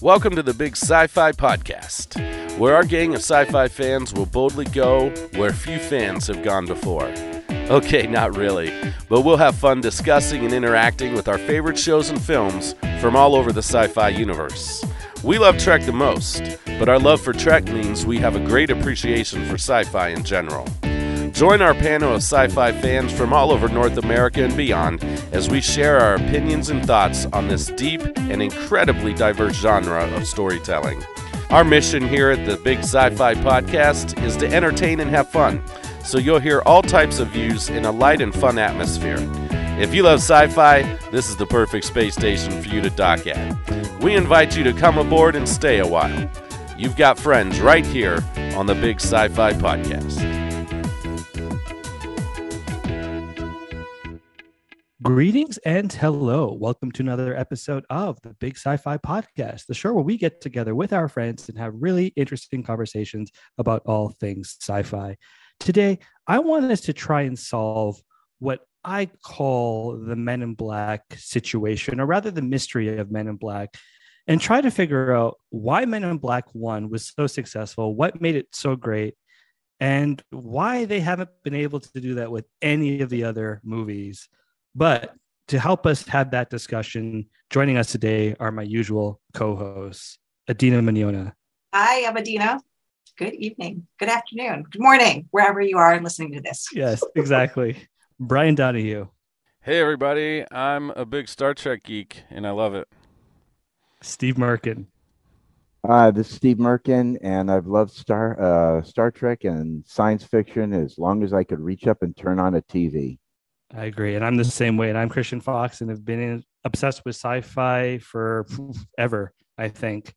Welcome to the Big Sci Fi Podcast, where our gang of sci fi fans will boldly go where few fans have gone before. Okay, not really, but we'll have fun discussing and interacting with our favorite shows and films from all over the sci fi universe. We love Trek the most, but our love for Trek means we have a great appreciation for sci fi in general. Join our panel of sci fi fans from all over North America and beyond as we share our opinions and thoughts on this deep and incredibly diverse genre of storytelling. Our mission here at the Big Sci Fi Podcast is to entertain and have fun, so you'll hear all types of views in a light and fun atmosphere. If you love sci fi, this is the perfect space station for you to dock at. We invite you to come aboard and stay a while. You've got friends right here on the Big Sci Fi Podcast. Greetings and hello. Welcome to another episode of the Big Sci Fi Podcast, the show where we get together with our friends and have really interesting conversations about all things sci fi. Today, I want us to try and solve what I call the Men in Black situation, or rather the mystery of Men in Black, and try to figure out why Men in Black 1 was so successful, what made it so great, and why they haven't been able to do that with any of the other movies. But to help us have that discussion, joining us today are my usual co hosts, Adeena Mignogna. Hi, I'm Adeena. Good evening, good afternoon, good morning, wherever you are listening to this. Yes, exactly. Brian Donahue. Hey, everybody. I'm a big Star Trek geek, and I love it. Steve Merkin. Hi, this is Steve Merkin, and I've loved Star uh, Star Trek and science fiction as long as I could reach up and turn on a TV. I agree, and I'm the same way. And I'm Christian Fox, and have been in, obsessed with sci-fi for ever. I think.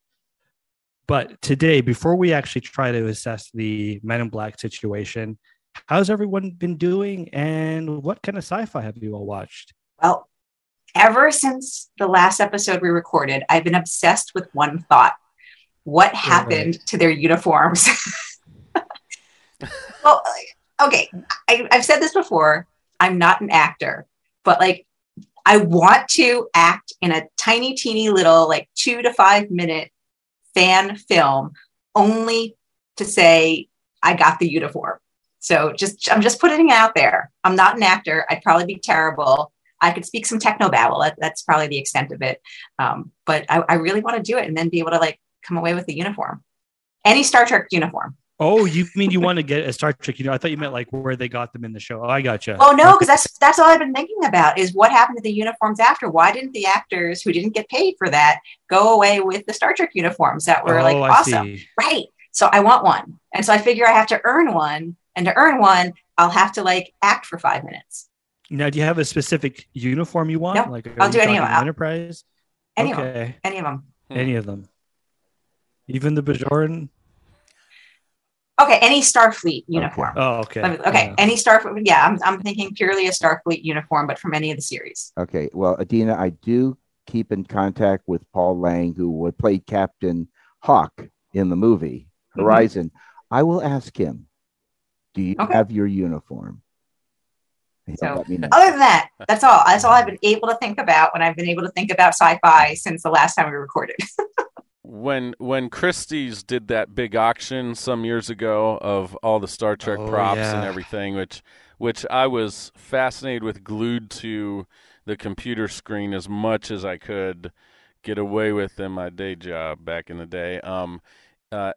But today, before we actually try to assess the Men in Black situation, how's everyone been doing, and what kind of sci-fi have you all watched? Well, ever since the last episode we recorded, I've been obsessed with one thought: what happened right. to their uniforms? well, okay, I, I've said this before. I'm not an actor, but like I want to act in a tiny, teeny little, like two to five minute fan film only to say I got the uniform. So just I'm just putting it out there. I'm not an actor. I'd probably be terrible. I could speak some techno babble. That, that's probably the extent of it. Um, but I, I really want to do it and then be able to like come away with the uniform. Any Star Trek uniform. Oh, you mean you want to get a Star Trek? You know, I thought you meant like where they got them in the show. Oh, I gotcha. Oh no, because that's that's all I've been thinking about is what happened to the uniforms after. Why didn't the actors who didn't get paid for that go away with the Star Trek uniforms that were like Oh, I awesome? see. Right. So I want one, and so I figure I have to earn one, and to earn one, I'll have to like act for five minutes. Now, do you have a specific uniform you want? No, like, I'll do any of them. Enterprise. Any of them. okay, Any of them. any of them. Even the Bajoran. Okay. Any Starfleet uniform. Oh, okay. Let me- Okay. Yeah. Any Starfleet. Yeah, I'm, I'm thinking purely a Starfleet uniform, but from any of the series. Okay, well, Adeena, I do keep in contact with Paul Lang, who would play Captain Hawk in the movie Mhm. Horizon. I will ask him, "Do you Okay. have your uniform?" So- let me know. Other than that, that's all. That's all I've been able to think about when I've been able to think about sci-fi since the last time we recorded. When when Christie's did that big auction some years ago of all the Star Trek Oh, props and everything, which which I was fascinated with, glued to the computer screen as much as I could get away with in my day job back in the day. Um, uh,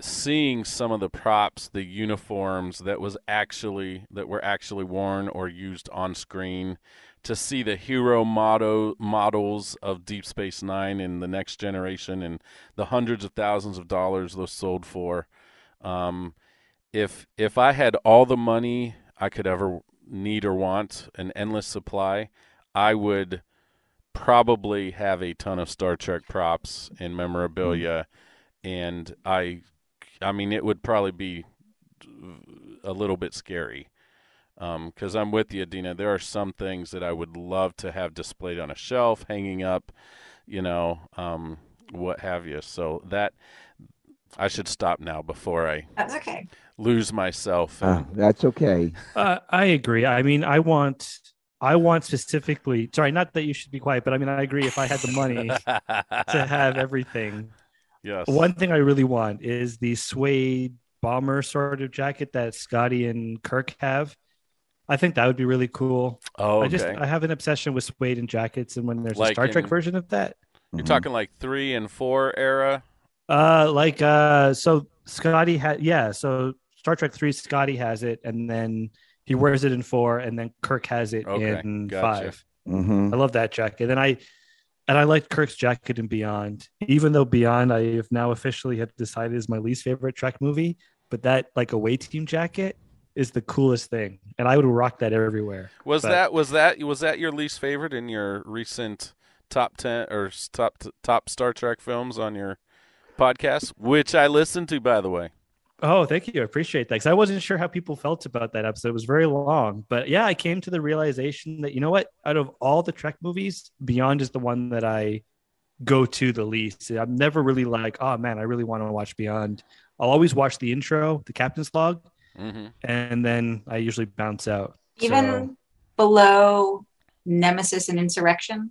seeing some of the props, the uniforms that was actually that were actually worn or used on screen, to see the hero motto models of Deep Space Nine and the Next Generation and the hundreds of thousands of dollars those sold for. Um, if if I had all the money I could ever need or want, an endless supply, I would probably have a ton of Star Trek props and memorabilia, and I, I mean, it would probably be a little bit scary because I'm with you, Dina. There are some things that I would love to have displayed on a shelf, hanging up, you know, um, what have you. So that I should stop now before I That's okay. lose myself. Uh, that's okay. Uh, I agree. I mean, I want I want specifically. Sorry, not that you should be quiet, but I mean, I agree. If I had the money to have everything, yes. one thing I really want is the suede bomber sort of jacket that Scotty and Kirk have. I think that would be really cool. Oh, I just. I have an obsession with suede and jackets, and when there's Like a Star Trek version of that, You're Mhm. talking like three and four era. uh, like uh, so Scotty had yeah, so Star Trek three, Scotty has it, and then he wears it in four, and then Kirk has it Okay, in gotcha. five. Mhm. I love that jacket, and I and I liked Kirk's jacket in Beyond, even though Beyond I have now officially have decided is my least favorite Trek movie. But that like a away team jacket is the coolest thing, and I would rock that everywhere. Was But- that was that was that your least favorite in your recent top ten or top top Star Trek films on your podcast, which I listened to, by the way. Oh, thank you. I appreciate that. Because I wasn't sure how people felt about that episode. It was very long. But yeah, I came to the realization that, you know what? Out of all the Trek movies, Beyond is the one that I go to the least. I'm never really like, oh man, I really want to watch Beyond. I'll always watch the intro, the captain's log, hmm and then I usually bounce out. Even So- below Nemesis and Insurrection.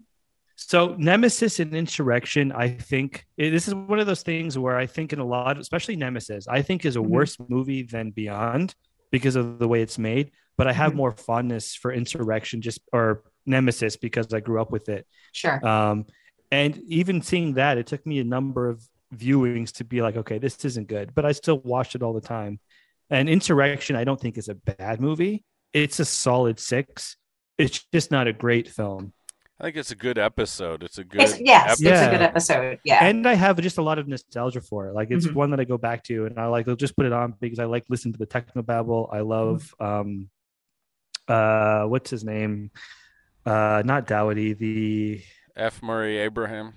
So Nemesis and Insurrection, I think this is one of those things where I think in a lot, especially Nemesis, I think is a Mhm. worse movie than Beyond because of the way it's made. But I have Mhm. more fondness for Insurrection just or Nemesis because I grew up with it. Sure. Um, and even seeing that, it took me a number of viewings to be like, okay, this isn't good, but I still watched it all the time. And Insurrection, I don't think is a bad movie. It's a solid six. It's just not a great film. I think it's a good episode. It's a good. It's, yes, it's a Yeah. good episode. Yeah. and I have just a lot of nostalgia for it. Like it's Mhm. one that I go back to, and I like I'll just put it on because I like listening to the techno babble. I love um, uh, what's his name? Uh, not Dowdy. The F. Murray Abraham.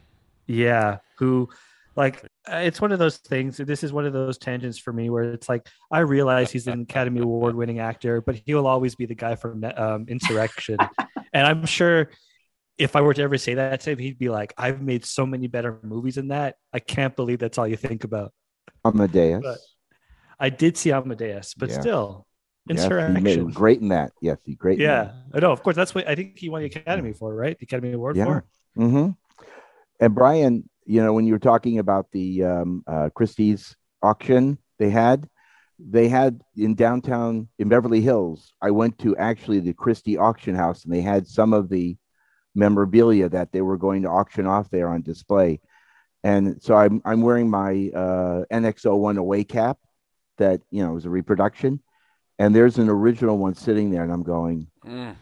yeah, who like it's one of those things. This is one of those tangents for me where it's like I realize he's an Academy Award winning actor, but he will always be the guy from um, Insurrection, and I'm sure. If I were to ever say that to him, he'd be like, "I've made so many better movies than that. I can't believe that's all you think about." Amadeus. But- I did see Amadeus, but Yeah. still, Yes, he Insurrection. made great in that. Yes, he great. yeah, I know. Of course, that's what I think he won the Academy for, right? The Academy Award Yeah. for. hmm And Brian, you know, when you were talking about the um, uh, Christie's auction they had, they had in downtown in Beverly Hills. I went to actually the Christie auction house, and they had some of the memorabilia that they were going to auction off there on display. And so I'm I'm wearing my uh, NX01 away cap that you know was a reproduction, and there's an original one sitting there, and I'm going, Mm.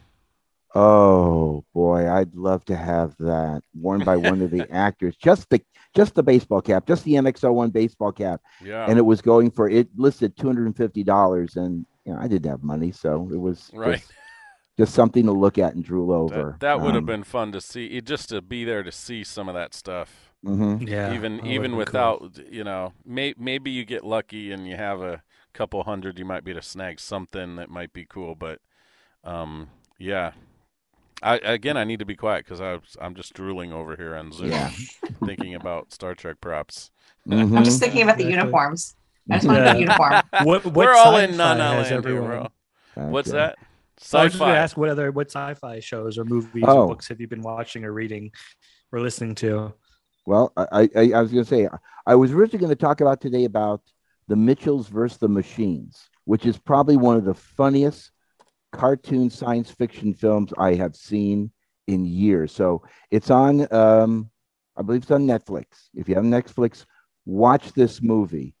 Oh boy, I'd love to have that worn by one of the actors. Just the just the baseball cap, just the NX01 baseball cap, Yeah. and it was going for it listed two hundred and fifty dollars, and you know I didn't have money, so it was Right. just, just something to look at and drool over. that, that would have Um, been fun to see. Just to be there to see some of that stuff. mhm. Yeah, even even been without you know may, maybe you get lucky and you have a couple hundred you might be able to snag something that might be cool but um yeah I again I need to be quiet because I I'm just drooling over here on Zoom Yeah. thinking about Star Trek props. Mhm. I'm just thinking about the uniforms. I just want Yeah. the uniform. What, what We're all in non has land everyone- bro. What's Okay. that? So I was just going to ask what other what sci-fi shows or movies Oh. or books have you been watching or reading or listening to? Well, I, I, I was going to say, I was originally going to talk about today about the Mitchells versus the Machines, which is probably one of the funniest cartoon science fiction films I have seen in years. So it's on, um, I believe it's on Netflix. If you have Netflix, watch this movie.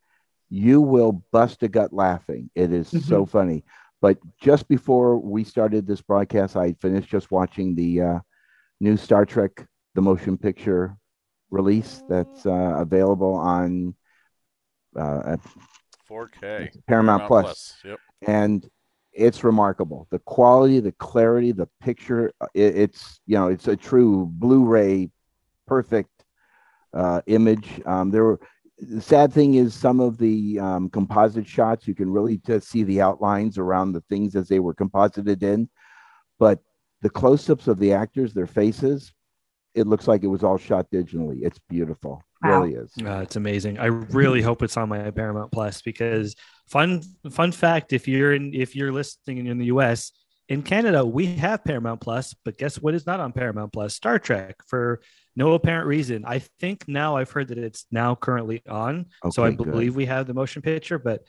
You will bust a gut laughing. It is so funny. But just before we started this broadcast, I finished just watching the uh, new Star Trek, the motion picture release that's uh, available on uh, at 4K. Paramount Plus. Yep. and it's remarkable. The quality, the clarity, the picture. uh, It, it's you know, it's a true Blu-ray, perfect uh, image. Um, there were. The sad thing is, some of the um, composite shots you can really just see the outlines around the things as they were composited in, but the close-ups of the actors, their faces, it looks like it was all shot digitally. It's beautiful, Wow. really is. Uh, it's amazing. I really hope it's on my Paramount Plus because fun fun fact: if you're in if you're listening and you're in the U.S., in Canada, we have Paramount Plus, but guess what is not on Paramount Plus? Star Trek for no apparent reason. I think now I've heard that it's now currently on. so I good. believe we have the motion picture, but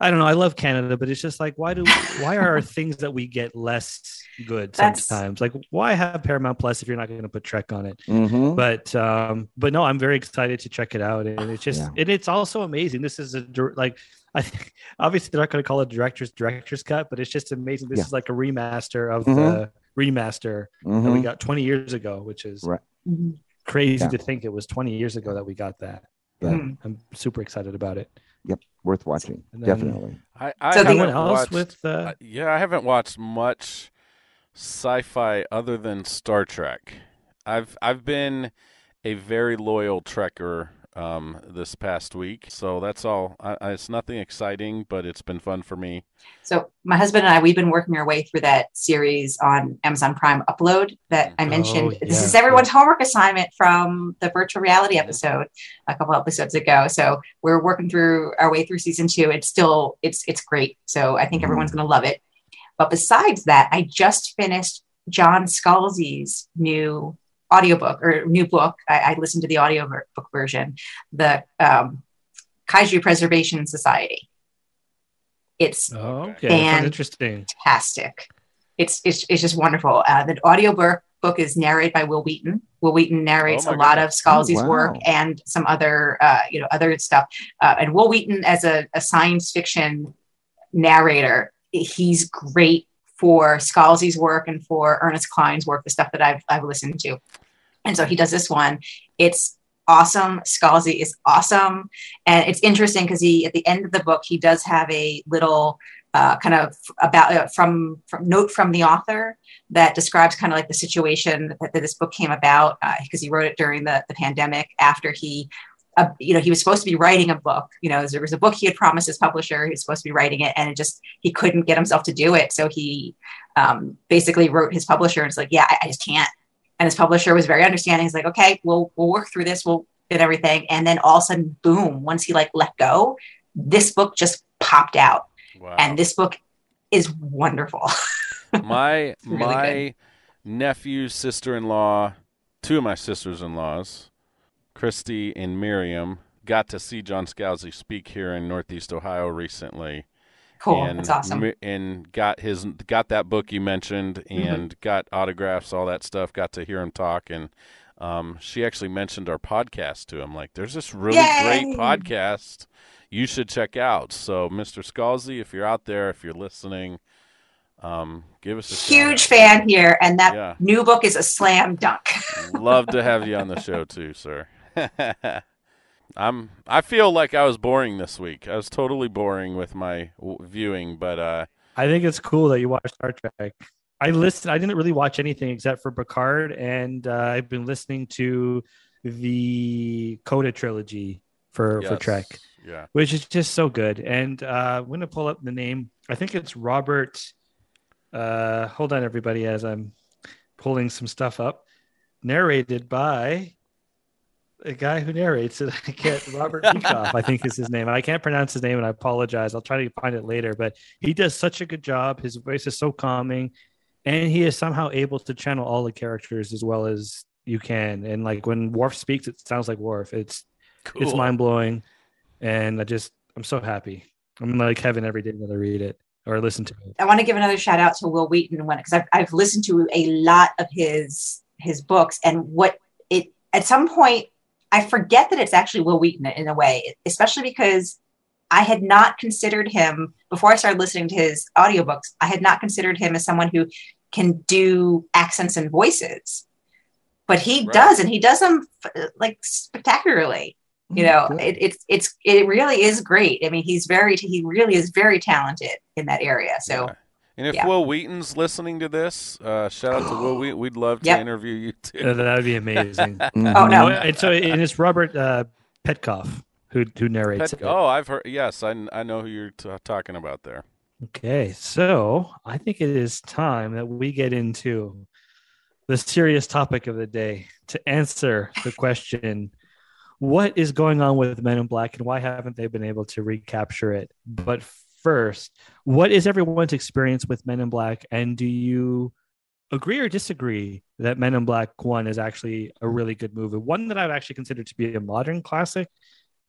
I don't know. I love Canada, but it's just like why do why are things that we get less good That's- sometimes? Like why have Paramount Plus if you're not going to put Trek on it? Mhm. But um, but no, I'm very excited to check it out, and it's just Yeah. and it's also amazing. This is a like I think obviously they're not going to call it director's director's cut, but it's just amazing. This Yeah. is like a remaster of Mhm. the remaster that we Mhm. got 20 years ago, which is Right. Mhm. crazy Yeah. to think it was 20 years ago that we got that. But Yeah. Mhm. I'm super excited about it. Yep, worth watching. Then- Definitely. I, I So haven't else watched, with uh, uh, yeah, I haven't watched much sci-fi other than Star Trek. I've I've been a very loyal Trekker um, this past week, so that's all. I, I, it's nothing exciting, but it's been fun for me. So my husband and I, we've been working our way through that series on Amazon Prime Upload that I Oh, mentioned. this is everyone's homework assignment from the virtual reality episode a couple episodes ago. So we're working through our way through season two. It's still it's it's great. So I think Mhm. everyone's going to love it. But besides that, I just finished John Scalzi's new audiobook or new book. I, I listened to the audiobook version, the um, Kaiju Preservation Society. It's oh, okay, that interesting. fantastic. It's it's, it's just wonderful. Uh, the audiobook book is narrated by Wil Wheaton. Wil Wheaton narrates Oh a lot goodness. of Scalzi's Oh, wow. work and some other uh, you know other stuff. Uh, and Wil Wheaton as a, a science fiction narrator, he's great for Scalzi's work and for Ernest Cline's work, the stuff that I've I've listened to. And so he does this one. It's awesome. Scalzi is awesome. And it's interesting because he at the end of the book, he does have a little uh, kind of about uh, from from note from the author that describes kind of like the situation that, that this book came about because he wrote it during the, the pandemic after he uh, you know he was supposed to be writing a book you know there was a book he had promised his publisher he was supposed to be writing it and it just he couldn't get himself to do it so he um, basically wrote his publisher and was like yeah I, I just can't and his publisher was very understanding he's like okay we'll we'll work through this we'll and everything and then all of a sudden boom once he like let go this book just popped out Wow. and this book is wonderful. my really my nephew, sister-in-law, two of my sisters-in-laws, Christy and Miriam, got to see John Scalzi speak here in Northeast Ohio recently. Cool, and that's awesome. And got his got that book you mentioned, Mm-hmm. and got autographs, all that stuff. Got to hear him talk, and um, she actually mentioned our podcast to him. Like, there's this really great podcast you should check out. So, Mr. Scalzi, if you're out there, if you're listening, um, give us a Huge fan here, and that Yeah. new book is a slam dunk. Love to have you on the show too, sir. I'm. I feel like I was boring this week. I was totally boring with my w- viewing, but uh, I think it's cool that you watch Star Trek. I listened. I didn't really watch anything except for Picard, and uh, I've been listening to the Coda trilogy for for. Trek, Yeah. which is just so good. And uh, I'm gonna pull up the name. I think it's Robert. Uh, hold on, everybody, as I'm pulling some stuff up. Narrated by a guy who narrates it. I can't. Robert Beekoff, I think is his name. I can't pronounce his name, and I apologize. I'll try to find it later. But he does such a good job. His voice is so calming, and he is somehow able to channel all the characters as well as you can. And like when Worf speaks, it sounds like Worf. It's Cool. it's mind blowing, and I just I'm so happy. I'm like heaven every day that I read it or listen to it. I want to give another shout out to Wil Wheaton when because I've, I've listened to a lot of his his books and what it at some point I forget that it's actually Wil Wheaton in a way, especially because I had not considered him before I started listening to his audiobooks. I had not considered him as someone who can do accents and voices, but he Right. does, and he does them like spectacularly mm, you know it, it's it's it really is great i mean he's very he really is very talented in that area so Yeah. And if yeah. Wil Wheaton's listening to this, uh, shout out to Wil Wheaton. We'd love to Yep. interview you too. Uh, That would be amazing. Oh, no. and so and it's Robert uh, Petkoff who who narrates Pet- it. oh, I've heard. Yes, I, I know who you're t- talking about there. Okay, so I think it is time that we get into the serious topic of the day to answer the question what is going on with Men in Black and why haven't they been able to recapture it? But first. What is everyone's experience with Men in Black, and do you agree or disagree that Men in Black One is actually a really good movie? One that I've actually considered to be a modern classic,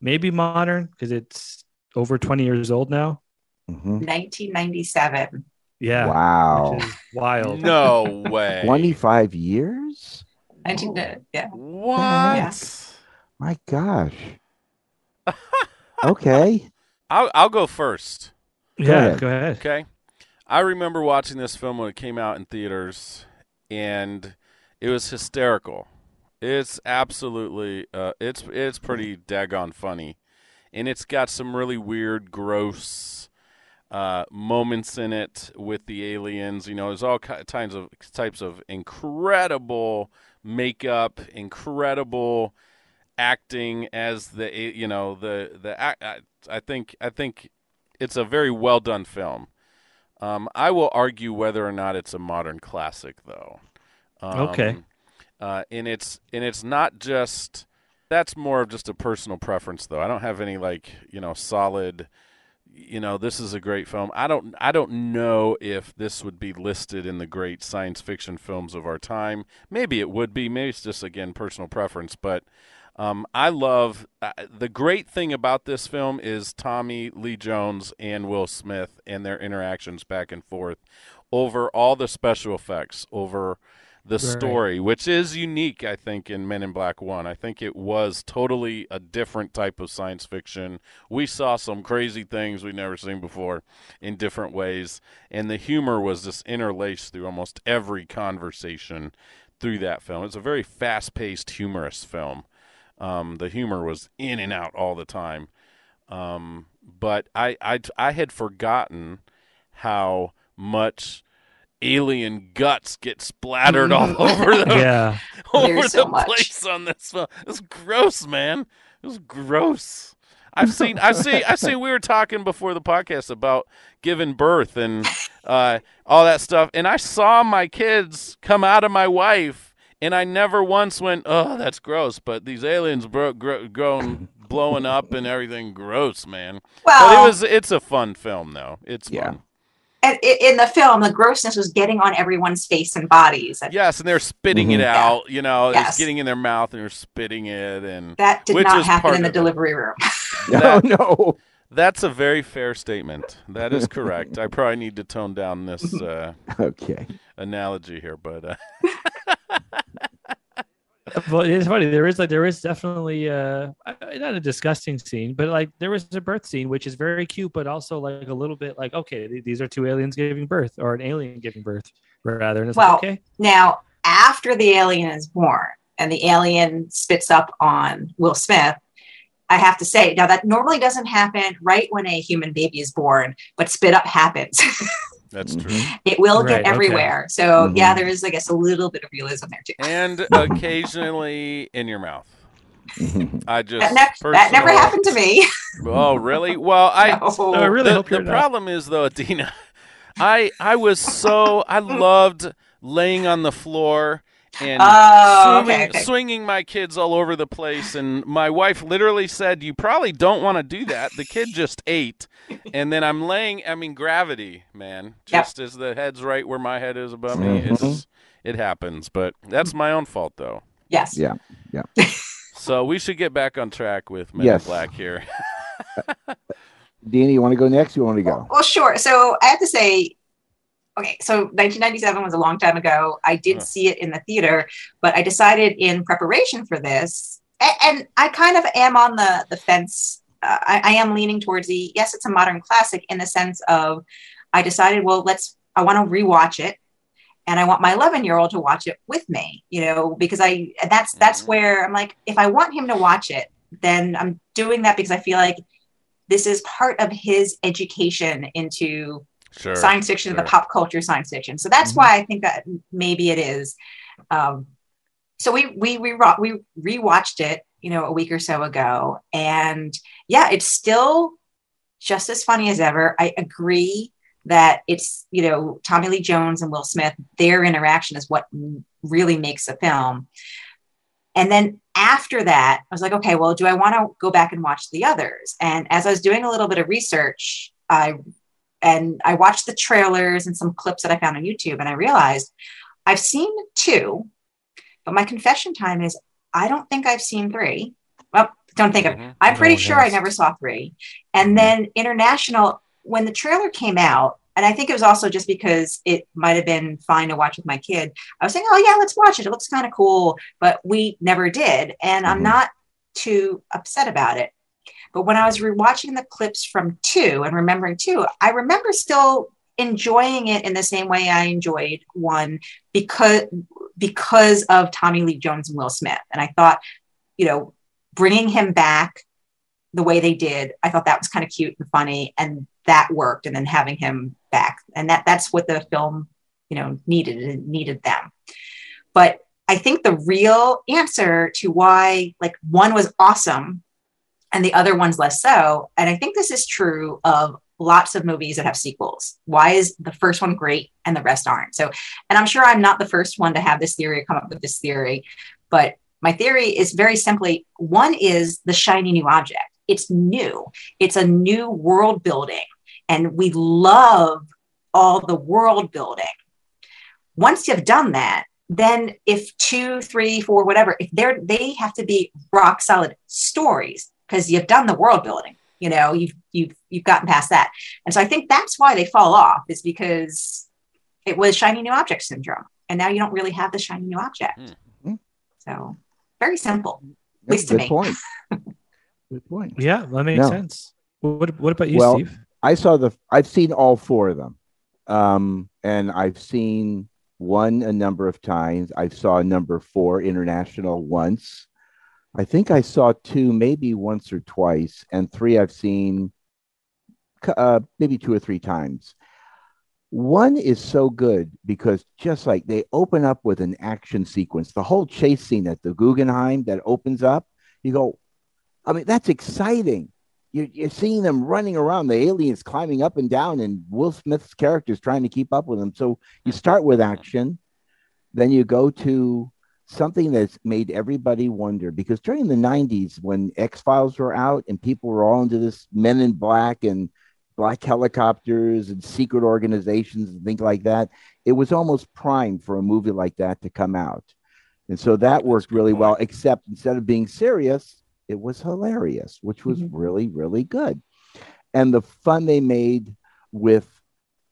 maybe modern because it's over twenty years old now. Mhm. 1997. Yeah, Wow. which is wild. No way. 25 years? 19, uh, yeah. What? My gosh. Okay. I'll, I'll go first. Yeah, ahead. go ahead. Okay. I remember watching this film when it came out in theaters, and it was hysterical. It's absolutely, uh, it's it's pretty daggone funny, and it's got some really weird, gross uh, moments in it with the aliens. You know, there's all kinds of types of incredible makeup, incredible acting as the you know the the I, I think I think it's a very well done film. Um, I will argue whether or not it's a modern classic, though. Um, Okay. Uh, and it's and it's not just that's more of just a personal preference, though. I don't have any like you know solid. You know, this is a great film. I don't. I don't know if this would be listed in the great science fiction films of our time. Maybe it would be. Maybe it's just again personal preference. But um, I love uh, the great thing about this film is Tommy Lee Jones and Will Smith and their interactions back and forth over all the special effects, over the Right. story, which is unique, I think, in Men in Black One. I think it was totally a different type of science fiction. We saw some crazy things we'd never seen before in different ways, and the humor was just interlaced through almost every conversation through that film. It's a very fast-paced, humorous film. Um, the humor was in and out all the time. Um, but I, I, I had forgotten how much alien guts get splattered all over the Yeah, over There's so the much. place on this film. It's gross, man. It was gross. I've seen. I've seen. I see. We were talking before the podcast about giving birth and uh, all that stuff, and I saw my kids come out of my wife, and I never once went, "Oh, that's gross." But these aliens bro- gro- grown, blowing up and everything, gross, man. But it was. It's a fun film, though. It's Yeah. fun. and in the film, the grossness was getting on everyone's face and bodies. And Yes, and they're spitting it Mhm. Yeah. out. You know, Yes. it's getting in their mouth, and they're spitting it, and that did Which not happen in the delivery room. No, That- no. That's a very fair statement. That is correct. I probably need to tone down this uh, Okay. analogy here, but uh, but it's funny. There is like there is definitely uh not a disgusting scene, but like there was a birth scene which is very cute, but also like a little bit like okay, these are two aliens giving birth or an alien giving birth rather. And it's Well, like, okay, Now, after the alien is born and the alien spits up on Will Smith, I have to say, now that normally doesn't happen right when a human baby is born, but spit up happens. that's true. Mhm. it will Right, get okay. everywhere. So, Mhm. yeah, there is, I guess, a little bit of realism there too. And occasionally in your mouth. I just That, ne- that never happened to me. Oh, really? Well, I No. I really the, hope you're the problem is though, Adeena, I I was so I loved laying on the floor and Oh, swinging, okay, okay. swinging my kids all over the place. And my wife literally said, "You probably don't want to do that." The kid just ate, and then I'm laying. I mean, gravity, man. Yep. Just as the head's right where my head is above me, Mhm. it's it happens. But that's my own fault, though. Yes. Yeah. Yeah. so we should get back on track with Men Yes. in Black here. Danny, you want to go next? You want to go? Well, sure. So I have to say, okay, so 1997 was a long time ago. I did see it in the theater, but I decided in preparation for this, and, and I kind of am on the the fence. Uh, I, I am leaning towards the yes, it's a modern classic in the sense of I decided, well, let's. I want to rewatch it, and I want my 11 year old to watch it with me. You know, because I that's that's Mhm. where I'm like, if I want him to watch it, then I'm doing that because I feel like this is part of his education into Sure. science fiction, the pop culture science fiction. So that's Mhm. why I think that maybe it is. Um, so we we we we rewatched it, you know, a week or so ago, and yeah, it's still just as funny as ever. I agree that it's you know Tommy Lee Jones and Will Smith, their interaction is what really makes a film. And then after that, I was like, okay, well, do I want to go back and watch the others? And as I was doing a little bit of research, I and I watched the trailers and some clips that I found on YouTube, and I realized I've seen two, but my confession time is I don't think I've seen three. Well, don't think of. Mhm. I'm pretty No, sure I never saw three. And then international, when the trailer came out, and I think it was also just because it might have been fine to watch with my kid. I was saying, "Oh yeah, let's watch it. It looks kind of cool," but we never did, and I'm Mhm. not too upset about it. But when I was rewatching the clips from two and remembering two, I remember still enjoying it in the same way I enjoyed one because because of Tommy Lee Jones and Will Smith. And I thought, you know, bringing him back the way they did, I thought that was kind of cute and funny, and that worked. And then having him back, and that that's what the film, you know, needed. It needed them. But I think the real answer to why like one was awesome and the other one's less so, and I think this is true of lots of movies that have sequels. Why is the first one great and the rest aren't? So, and I'm sure I'm not the first one to have this theory or come up with this theory, but my theory is very simply one is the shiny new object. It's new, it's a new world building, and we love all the world building. Once you've done that, then if two, three, four, whatever, if they're they have to be rock solid stories because you've done the world building. You know, you've you've you've gotten past that. And so I think that's why they fall off, is because it was shiny new object syndrome. And now you don't really have the shiny new object. Hmm. So very simple. That's least to good me. point. Good point. Yeah, that makes No. sense. What What about you, Well, Steve? I saw the. I've seen all four of them, um, and I've seen one a number of times. I saw number four international once. I think I saw two, maybe once or twice, and three I've seen, uh, maybe two or three times. One is so good because just like they open up with an action sequence, the whole chase scene at the Guggenheim that opens up, you go, I mean, that's exciting you're, you're seeing them running around, the aliens climbing up and down, and Will Smith's character's trying to keep up with them. So you start with action, then you go to something that's made everybody wonder because during the 90s, when X Files were out and people were all into this Men in Black and black helicopters and secret organizations and things like that, it was almost prime for a movie like that to come out. And so that worked really well, except instead of being serious, it was hilarious, which was Mhm. really, really good. And the fun they made with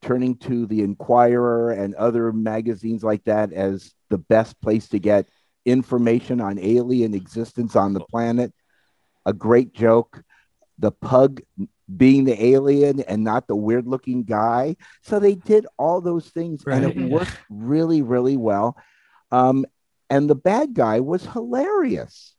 turning to the Inquirer and other magazines like that as the best place to get information on alien existence on the planet. A great joke. The pug being the alien and not the weird looking guy. So they did all those things and it worked really, really well. Um, and the bad guy was hilarious.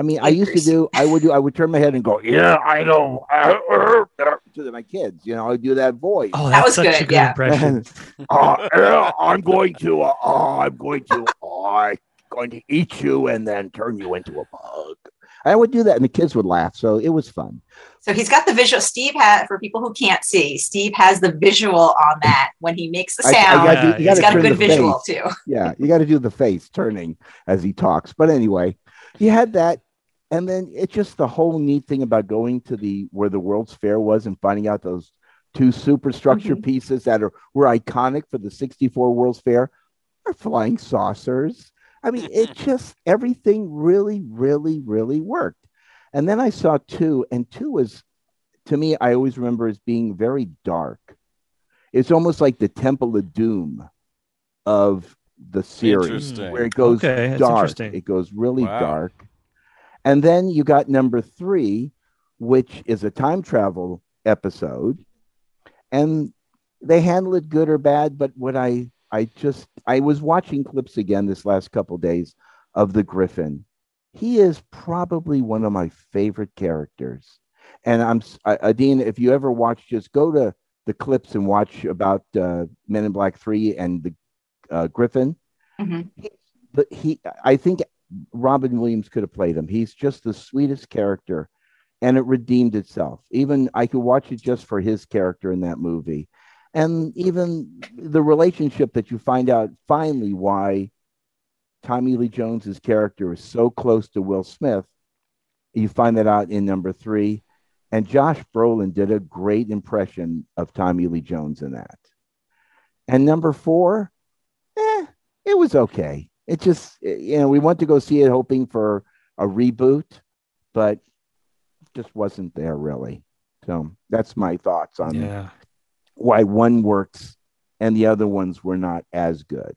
I mean, I used to do, I would do, I would turn my head and go, yeah, I know, to my kids, you know, I do that voice. Oh, That was such a good, good yeah. impression. oh, yeah, I'm going to, uh, oh, I'm going to, oh, I'm going to eat you and then turn you into a bug. I would do that, and the kids would laugh, so it was fun. So he's got the visual. Steve had, for people who can't see, Steve has the visual on that when he makes the I- I sound. gotta do- Yeah, he's gotta a good visual face. too. Yeah, you got to do the face turning as he talks. But anyway, he had that, and then it's just the whole neat thing about going to the where the World's Fair was and finding out those two superstructure Mhm. pieces that are were iconic for the '64 World's Fair are flying saucers. I mean, it just everything really, really, really worked. And then I saw two, and two was to me, I always remember as being very dark. It's almost like the Temple of Doom of the series, where it goes Okay, dark. It goes really Wow. dark. And then you got number three, which is a time travel episode. And they handle it good or bad, but what I I just I was watching clips again this last couple days of the Griffin. He is probably one of my favorite characters. And I'm I- Adine, if you ever watch, just go to the clips and watch about uh, Men in Black Three and the uh, Griffin. Mhm. But he, I think Robin Williams could have played him. He's just the sweetest character, and it redeemed itself. Even I could watch it just for his character in that movie, and even the relationship that you find out finally why Tommy Lee Jones's character is so close to Will Smith. You find that out in number three, And Josh Brolin did a great impression of Tommy Lee Jones in that. And number four, eh, it was okay. It just, eh, you know, we went to go see it hoping for a reboot, but just wasn't there really. So that's my thoughts on Yeah. why one works and the other ones were not as good.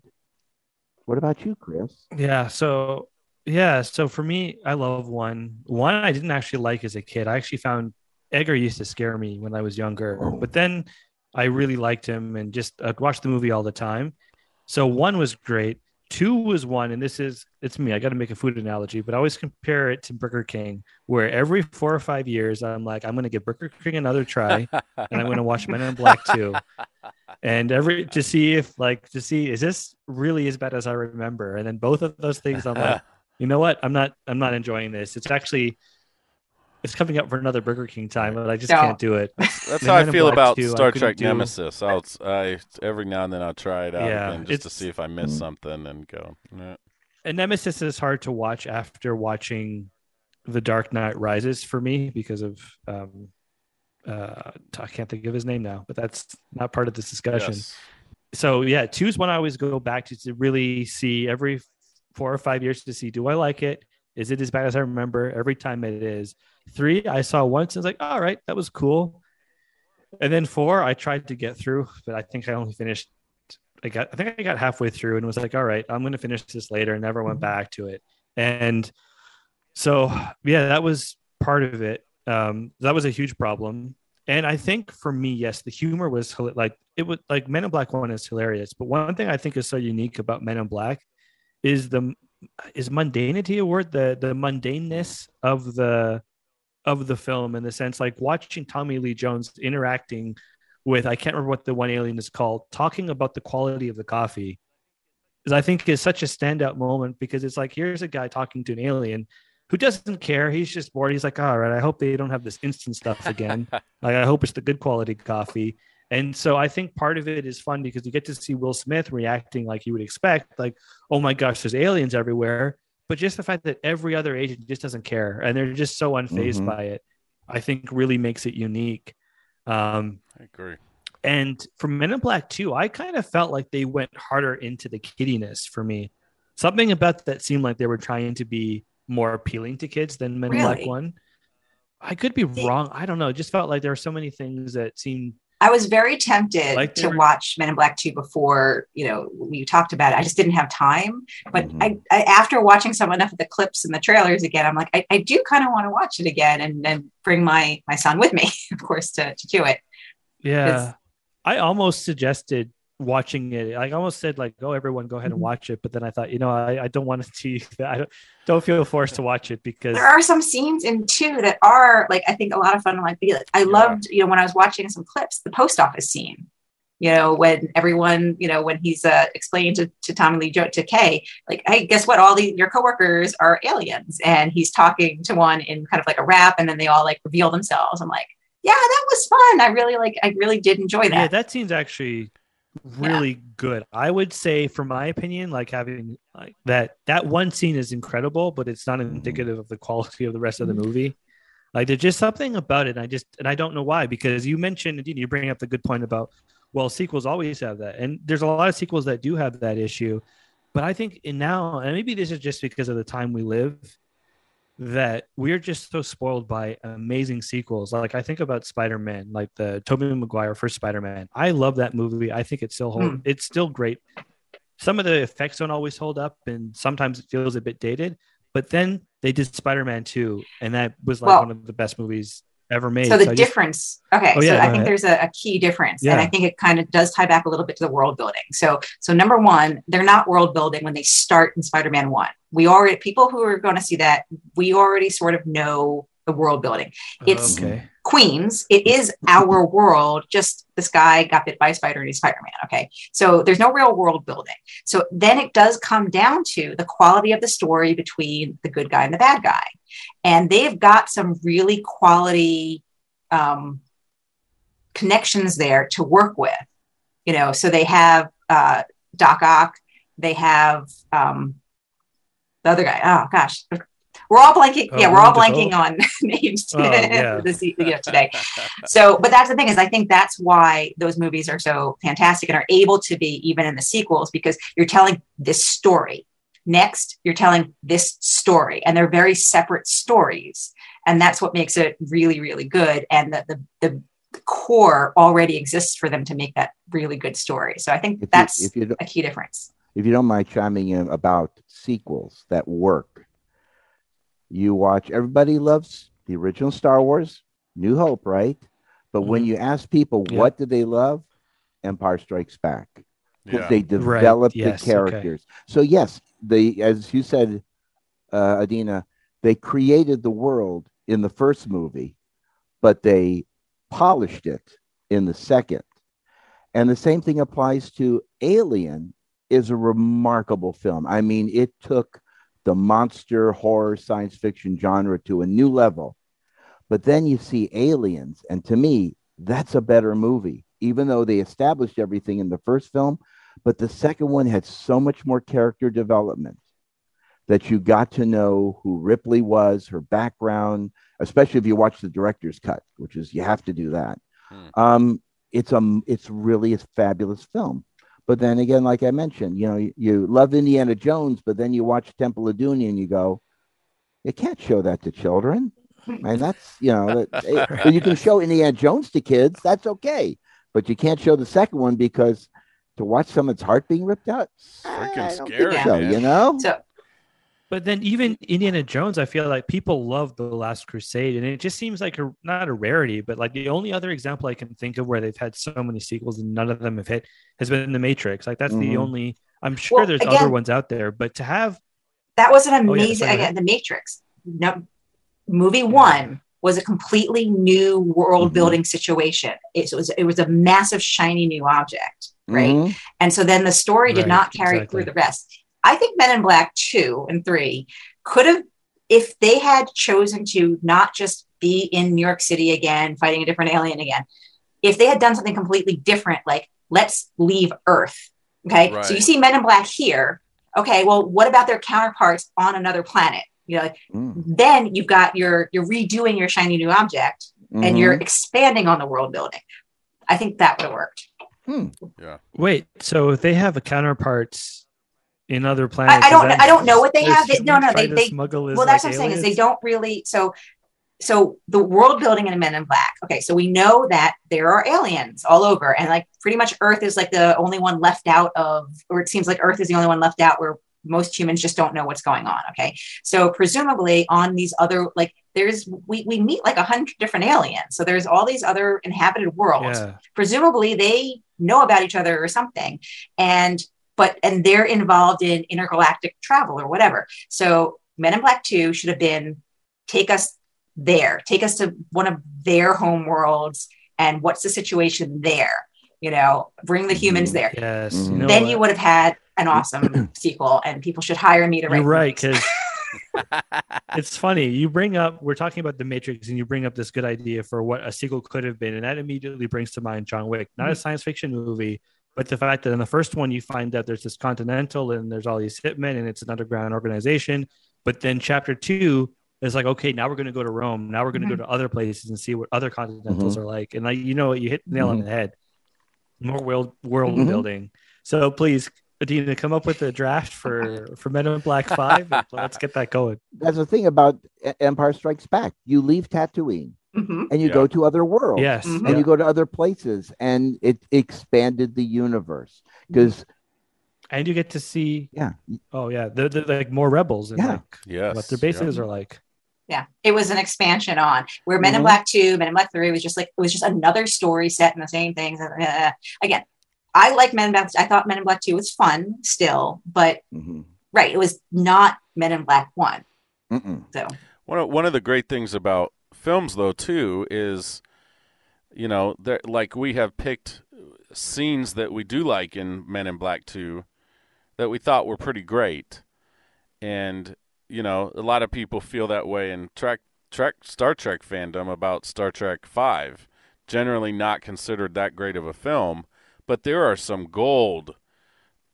What about you, Cris? Yeah. So yeah. So for me, I love one. One I didn't actually like as a kid. I actually found Edgar used to scare me when I was younger, Oh. but then I really liked him and just I'd watch the movie all the time. So one was great. Two was one, and this is it's me. I got to make a food analogy, but I always compare it to Burger King, where every four or five years I'm like, I'm going to give Burger King another try, and I'm going to watch Men in Black 2. And every to see if like to see is this really as bad as I remember? And then both of those things, I'm like, you know what? I'm not I'm not enjoying this. It's actually it's coming up for another Burger King time, but I just No. can't do it. That's And how I feel Black about 2, Star Trek do- Nemesis. I'll I every now and then I'll try it out Yeah, again just to see if I miss something and go. "Eh." And Nemesis is hard to watch after watching The Dark Knight Rises for me because of um uh I can't think of his name now, but that's not part of this discussion. Yes. so yeah, two is one I always go back to to really see every four or five years to see do I like it? Is it as bad as I remember? Every time it is. Three, I saw once and was like, all right, that was cool. And then four, I tried to get through, but I think I only finished. I got, I think I got halfway through and was like, all right, I'm going to finish this later, and never went back to it. And so, yeah, that was part of it. Um, that was a huge problem. And I think for me, yes, the humor was like it was like Men in Black One is hilarious. But one thing I think is so unique about Men in Black is the is mundanity a word the the mundaneness of the of the film in the sense like watching Tommy Lee Jones interacting with I can't remember what the one alien is called talking about the quality of the coffee is I think is such a standout moment because it's like here's a guy talking to an alien who doesn't care. He's just bored. He's like all right I hope they don't have this instant stuff again. Like I hope it's the good quality coffee. And so I think part of it is fun because you get to see Will Smith reacting like you would expect like oh my gosh there's aliens everywhere but just the fact that every other agent just doesn't care and they're just so unfazed Mhm. by it i think really makes it unique. Um, I agree. and for men in black 2 i kind of felt like they went harder into the kiddiness for me. Something about that seemed like they were trying to be more appealing to kids than men in black 1 i could be wrong. I don't know. It just felt like there were so many things that seemed I was very tempted Like to watch Men in Black 2 before, you know, we talked about it. I just didn't have time. But Mhm. I, I, after watching some enough of the clips and the trailers again, I'm like, I, I do kind of want to watch it again and then bring my my son with me, of course, to, to do it. Yeah. I almost suggested watching it. I almost said like, "Go, everyone, go ahead and Mhm. watch it." But then I thought, you know, I, I don't want to see that. I don't, don't feel forced to watch it because There are some scenes in two that are like I think a lot of fun. Like I loved, you know, when I was watching some clips, the post office scene. You know, when everyone, you know, when he's uh, explaining to, to Tommy Lee Jo to Kay, like, hey, guess what? All the your coworkers are aliens, and he's talking to one in kind of like a rap, and then they all like reveal themselves. I'm like, yeah, that was fun. I really like, I really did enjoy that. yeah, that scene's actually really good. I would say, for my opinion, like having like that that one scene is incredible, but it's not indicative of the quality of the rest of the mm-hmm. movie. Like there's just something about it. And I just and I don't know why because you mentioned indeed you bring up the good point about well sequels always have that, and there's a lot of sequels that do have that issue. But I think in now, and maybe this is just because of the time we live, that we're just so spoiled by amazing sequels. Like I think about Spider-Man, like the Tobey Maguire first Spider-Man. I love that movie. I think it's still hold, Hmm. it's still great. Some of the effects don't always hold up, and sometimes it feels a bit dated. But then they did Spider-Man 2, and that was like Well- one of the best movies ever made. So the just- difference, okay. Oh, yeah, so I think ahead. there's a, a key difference, and I think it kind of does tie back a little bit to the world building. So, so number one, they're not world building when they start in Spider-Man One. We already people who are going to see that we already sort of know the world building. it's- okay. Queens, it is our world. Just this guy got bit by a spider and he's Spider-Man. Okay, so there's no real world building. So then it does come down to the quality of the story between the good guy and the bad guy, and they've got some really quality um, connections there to work with. You know, so they have uh, Doc Ock, they have um, the other guy. Oh gosh, we're all blanking. Oh, yeah, we're all blanking Dafoe? on names Oh, yeah. this you know, today. So, but that's the thing is, I think that's why those movies are so fantastic and are able to be even in the sequels because you're telling this story. Next, you're telling this story, and they're very separate stories, and that's what makes it really, really good. And the the, the core already exists for them to make that really good story. So I think If you, that's if you a key difference. if you don't mind chiming in about sequels that work, you watch. Everybody loves the original Star Wars, New Hope, right? But when Mhm. you ask people Yeah. what do they love, Empire Strikes Back because Yeah. they Right, developed yes, the okay. characters. So yes, they, as you said, uh, Adeena, they created the world in the first movie, but they polished it in the second. And the same thing applies to Alien is a remarkable film. I mean, it took the monster horror science fiction genre to a new level. But then you see Aliens, and to me, that's a better movie, even though they established everything in the first film. But the second one had so much more character development that you got to know who Ripley was, her background, especially if you watch the director's cut, which is you have to do that. Hmm. Um, it's a it's really a fabulous film. But then again, like I mentioned, you know, you, you love Indiana Jones, but then you watch Temple of Doom and you go, you can't show that to children. And that's you know, that, eh, you can show Indiana Jones to kids, that's okay, but you can't show the second one because to watch someone's heart being ripped out, Freaking I don't think scary, so, man. you know. So But then even Indiana Jones, I feel like people love the Last Crusade, and it just seems like a not a rarity, but like the only other example I can think of where they've had so many sequels and none of them have hit has been The Matrix. Like that's the Mhm. only. I'm sure Well, there's again- other ones out there, but to have that was an Oh, yeah, amazing again the matrix no movie one was a completely new world Mhm. building situation it was it was a massive shiny new object right Mhm. and so then the story did Right, not carry exactly. through the rest i think men in black 2 and 3 could have if they had chosen to not just be in new york city again fighting a different alien again if they had done something completely different like let's leave earth okay so you see men in black here okay well what about their counterparts on another planet you know like, Mm. then you've got your you're redoing your shiny new object and Mhm. you're expanding on the world building i think that would have worked Hmm. Yeah. wait, so if they have a counterparts in other planets, I does don't that I don't know what they have. They, no, no, they, they smuggle well that's like, what I'm saying is they don't really so so the world building in Men in Black. Okay, so we know that there are aliens all over, and like pretty much Earth is like the only one left out of, or it seems like Earth is the only one left out where most humans just don't know what's going on. Okay, so presumably on these other like there's we we meet like a hundred different aliens, so there's all these other inhabited worlds Yeah, presumably they know about each other or something and but and they're involved in intergalactic travel or whatever so men in black 2 should have been take us there take us to one of their home worlds and what's the situation there you know bring the humans there yes. You mm-hmm. know then what? you would have had an awesome sequel and people should hire me to write You're right because it's funny. You bring up we're talking about the Matrix, and you bring up this good idea for what a sequel could have been, and that immediately brings to mind John Wick, not a mm-hmm. science fiction movie, but the fact that in the first one you find that there's this Continental and there's all these hitmen and it's an underground organization, but then chapter two is like, okay, now we're going to go to Rome. Now we're going to go mm-hmm. to other places and see what other Continentals mm-hmm. are like, and like you know, you hit the nail on the mm-hmm. head. More world world Mhm. building. So please. Adeena, come up with a draft for for Men in Black Five. and let's get that going. That's the thing about Empire Strikes Back. You leave Tatooine Mhm. and you Yeah. go to other worlds. Yes, Mhm. And you go to other places, and it expanded the universe because and you get to see. yeah, Oh yeah, the, the like more rebels and Yeah. like Yes. what their bases yeah. are like. Yeah, it was an expansion on where Men in Mhm. Black Two, Men in Black Three was just like it was just another story set in the same things. Uh, again, I like Men in Black. I thought Men in Black Two was fun still, but Mhm. right, it was not Men in Black One. Mm-mm. So One of, one of the great things about films, though, too, is you know, there like we have picked scenes that we do like in Men in Black Two that we thought were pretty great, and you know, a lot of people feel that way in Trek, Trek, Star Trek fandom about Star Trek Five. Generally, not considered that great of a film, but there are some gold,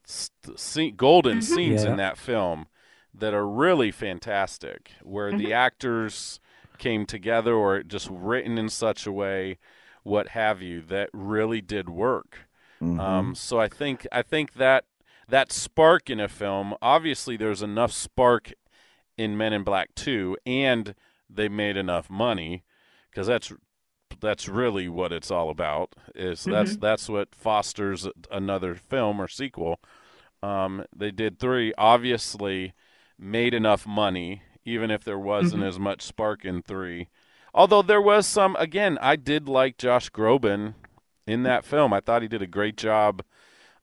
st- scene, golden Mhm. scenes Yeah. in that film that are really fantastic, where the actors came together or just written in such a way, what have you, that really did work. Mhm. Um, so I think I think that that spark in a film, obviously, there's enough spark in Men in Black Two, and they made enough money because that's that's really what it's all about. Is that's that's what fosters another film or sequel. Um, they did three, obviously made enough money, even if there wasn't as much spark in three. Although there was some, again, I did like Josh Groban in that film. I thought he did a great job.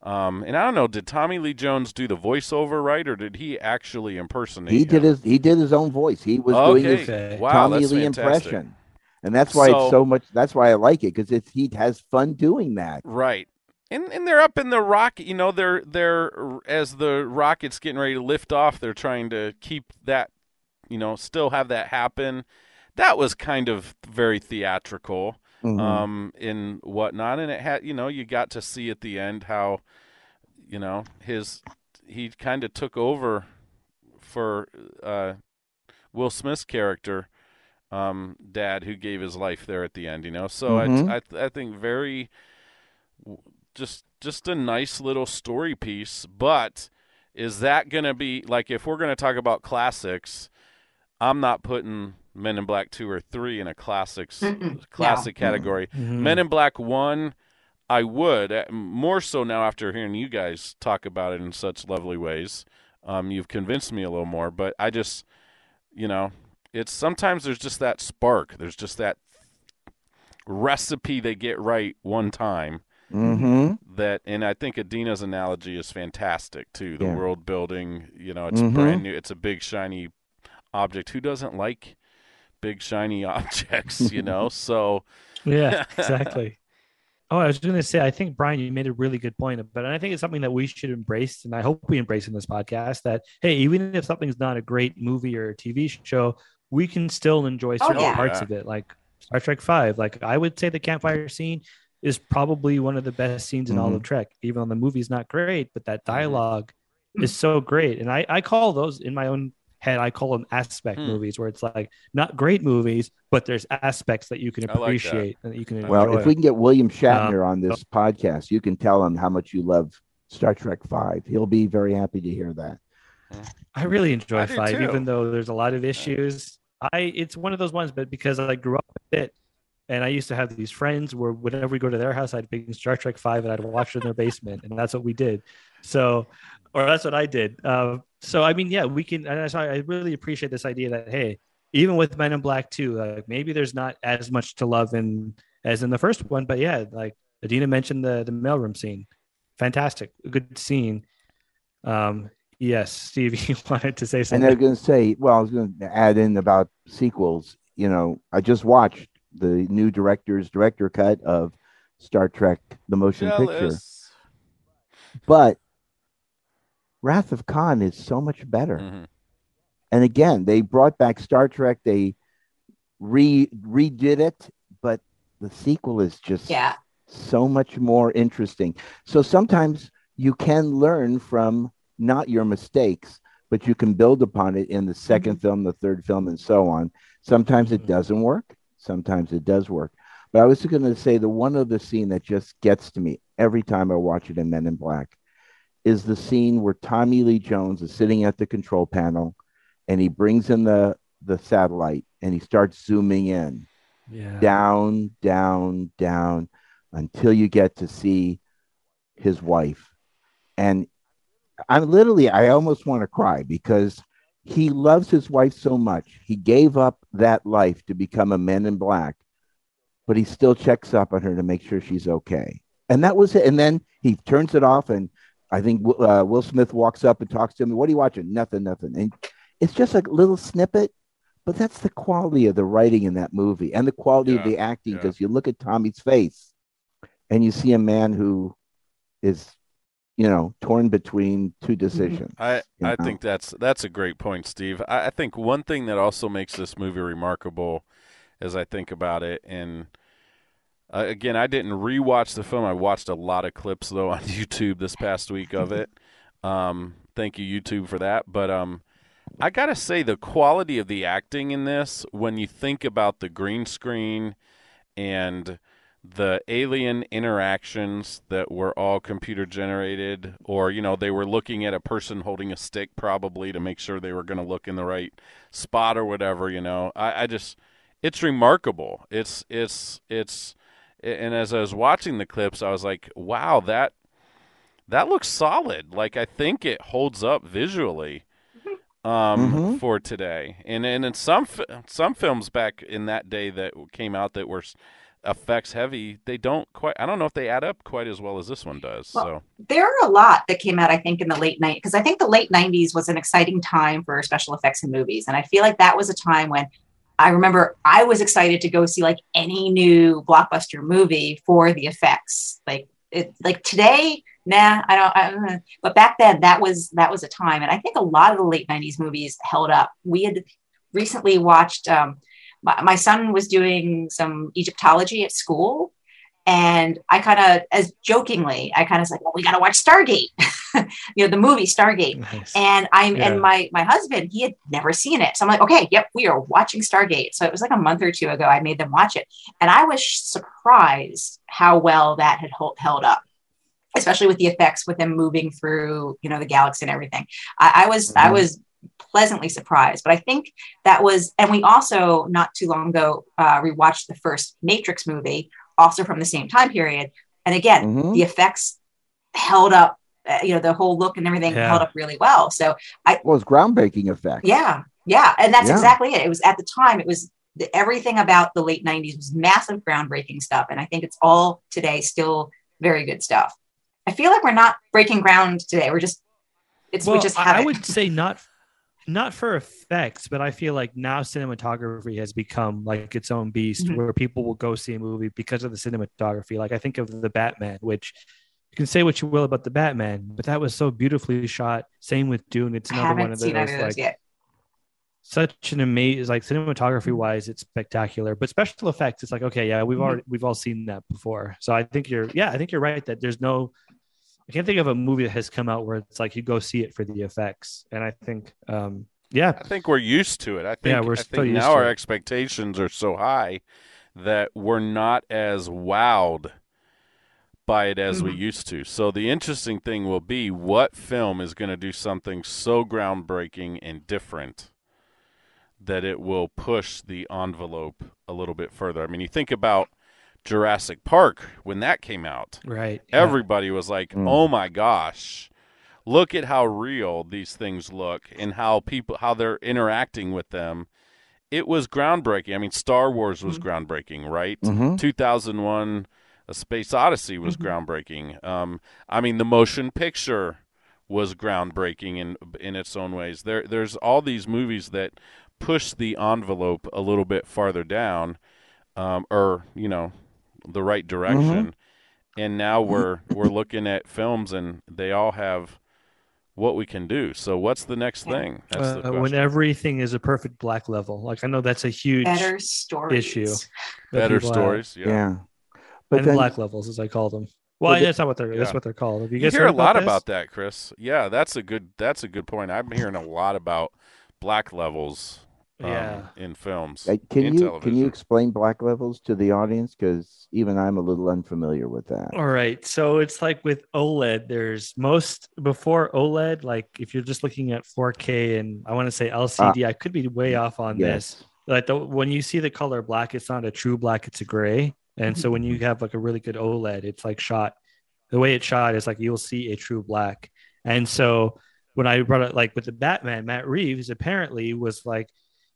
Um, and I don't know, did Tommy Lee Jones do the voiceover right, or did he actually impersonate? he did him? his he did his own voice. He was Okay. doing his Okay. Wow, Tommy that's Lee fantastic. impression, and that's why So- it's so much. That's why I like it because it's he has fun doing that. Right. And and they're up in the rocket, you know, they're they're as the rocket's getting ready to lift off, they're trying to keep that, you know, still have that happen. That was kind of very theatrical, Mhm. um, in whatnot, and it had, you know, you got to see at the end how, you know, his he kind of took over for uh, Will Smith's character, um, dad, who gave his life there at the end. You know, so Mhm. I I I think very just just a nice little story piece but is that going to be like if we're going to talk about classics i'm not putting men in black 2 or 3 in a classics Mm-mm, classic category Mhm. men in black 1 i would uh, more so now after hearing you guys talk about it in such lovely ways um, you've convinced me a little more but i just you know it's sometimes there's just that spark there's just that recipe they get right one time Mhm. that and I think Adeena's analogy is fantastic too. The Yeah. world building, you know, it's Mhm. brand new. It's a big shiny object. Who doesn't like big shiny objects, you know? So Yeah, exactly. Oh, I was going to say, I think Brian, you made a really good point, but I think it's something that we should embrace, and I hope we embrace in this podcast. That hey, even if something's not a great movie or a TV show, we can still enjoy Oh, certain yeah. parts Yeah. of it, like Star Trek Five. Like I would say, the campfire scene is probably one of the best scenes in all of mm-hmm. Trek. Even though the movie's not great, but that mm-hmm. dialogue is so great, and I I call those in my own head. I call them aspect Hmm. movies, where it's like not great movies, but there's aspects that you can I like that. appreciate and that you can enjoy. Well, if we can get William Shatner Um, on this podcast, you can tell him how much you love Star Trek Five. He'll be very happy to hear that. I really enjoy I five, even though there's a lot of issues. I it's one of those ones, but because I grew up with it, and I used to have these friends where whenever we go to their house, I'd bring Star Trek Five and I'd watch it in their basement, and that's what we did. So, or that's what I did. Uh, so I mean, yeah, we can. And that's I really appreciate this idea that hey, even with Men in Black Two, like maybe there's not as much to love in as in the first one, but yeah, like Adeena mentioned the the mailroom scene, fantastic, good scene. Um, yes, Steve, you wanted to say something. And something. they're going to say, well, I was going to add in about sequels. You know, I just watched the new director's director cut of Star Trek: The Motion Picture, but Wrath of Khan is so much better. Mhm. And again, they brought back Star Trek. They re redid it, but the sequel is just Yeah. so much more interesting. So sometimes you can learn from not your mistakes, but you can build upon it in the 2nd film, the third film, and so on. Sometimes it Mhm. doesn't work. Sometimes it does work. But I was going to say the one other scene that just gets to me every time I watch it in Men in Black is the scene where Tommy Lee Jones is sitting at the control panel and he brings in the the satellite and he starts zooming in yeah. down, down, down until you get to see his wife. And I'm literally, I almost want to cry because he loves his wife so much. He gave up that life to become a man in black, but he still checks up on her to make sure she's okay. And that was it. And then he turns it off, and I think uh, Will Smith walks up and talks to him. What are you watching? Nothing, nothing. And it's just a little snippet, but that's the quality of the writing in that movie and the quality of the acting. yeah. Because you look at Tommy's face, and you see a man who is, you know, torn between two decisions. I, I know? think that's that's a great point, Steve. I, I think one thing that also makes this movie remarkable, as I think about it, and uh, again, I didn't rewatch the film. I watched a lot of clips though on YouTube this past week of it. Um, thank you, YouTube, for that. But um, I gotta say the quality of the acting in this, when you think about the green screen and the alien interactions that were all computer generated, or you know they were looking at a person holding a stick probably to make sure they were going to look in the right spot or whatever. You know, I, I just it's remarkable. It's it's it's and as I was watching the clips, I was like, wow, that that looks solid. Like I think it holds up visually um, Mhm. for today. And and in some some films back in that day that came out that were effects heavy, they don't quite. I don't know if they add up quite as well as this one does. Well, so there are a lot that came out, I think, in the late night because I think the late '90s was an exciting time for special effects in movies, and I feel like that was a time when I remember I was excited to go see like any new blockbuster movie for the effects. Like it, like today, nah, I don't. I, don't but back then, that was that was a time, and I think a lot of the late '90s movies held up. We had recently watched. Um, my, my son was doing some Egyptology at school, and I kind of, as jokingly, I kind of said, "Well, we got to watch Stargate," you know, the movie Stargate. Nice. And I'm Yeah. and my my husband, he had never seen it, so I'm like, "Okay, yep, we are watching Stargate." So it was like a month or two ago. I made them watch it, and I was surprised how well that had hold, held up. Especially with the effects with them moving through, you know, the galaxy and everything. I, I was I Mhm. was pleasantly surprised. But I think that was, and we also not too long ago uh, rewatched the first Matrix movie, also from the same time period. And again, Mhm. the effects held up. Uh, you know, the whole look and everything Yeah. held up really well. So Well, was groundbreaking effect. yeah, yeah, and that's Yeah. exactly it. It was at the time. It was the, everything about the late '90s was massive, groundbreaking stuff, and I think it's all today still very good stuff. I feel like we're not breaking ground today. We're just it's we just have I it. would say not not for effects, but I feel like now cinematography has become like its own beast Mhm. where people will go see a movie because of the cinematography. Like I think of the Batman, which you can say what you will about the Batman, but that was so beautifully shot. Same with Dune. It's another one haven't of seen those of those like yet. such an amazing like cinematography wise it's spectacular but special effects it's like okay yeah we've Mhm. already we've all seen that before so i think you're yeah i think you're right that there's no i can't think of a movie that has come out where it's like you go see it for the effects and i think um yeah I think we're used to it. I think, Yeah, we're I think used now to our it. expectations are so high that we're not as wowed by it as we Mhm. used to. So the interesting thing will be what film is going to do something so groundbreaking and different that it will push the envelope a little bit further. I mean, you think about Jurassic Park when that came out. right yeah. Everybody was like, Mm. "Oh my gosh, look at how real these things look and how people how they're interacting with them." It was groundbreaking. I mean, Star Wars was groundbreaking, right? Mhm. 2001 A Space Odyssey was Mhm. groundbreaking. Um, I mean, the motion picture was groundbreaking in in its own ways. There there's all these movies that push the envelope a little bit farther down um, or, you know, the right mm-hmm. direction and now mm-hmm. we're we're looking at films and they all have what we can do. So what's the next thing? That's uh, the uh, when everything is a perfect black level like i know that's a huge Better stories. issue. Better stories. Yeah. Yeah. But and then, black levels as i call them well, Well, the- that's not what they're that's what they're called have you You, guys hear heard a lot this? about that, Cris. Yeah, that's a good that's a good point. I'm hearing a lot about black levels um, Yeah. in films. uh, can you television. can you explain black levels to the audience? Because even I'm a little unfamiliar with that. All right. So it's like with OLED, there's most before OLED, like if you're just looking at 4K and I want to say LCD, I could be way off on this. Yes. Like the, when you see the color black, it's not a true black, it's a gray. And so when you have like a really good OLED, it's like shot the way it's shot is like you'll see a true black. And so when I brought it like with the Batman, Matt Reeves apparently was like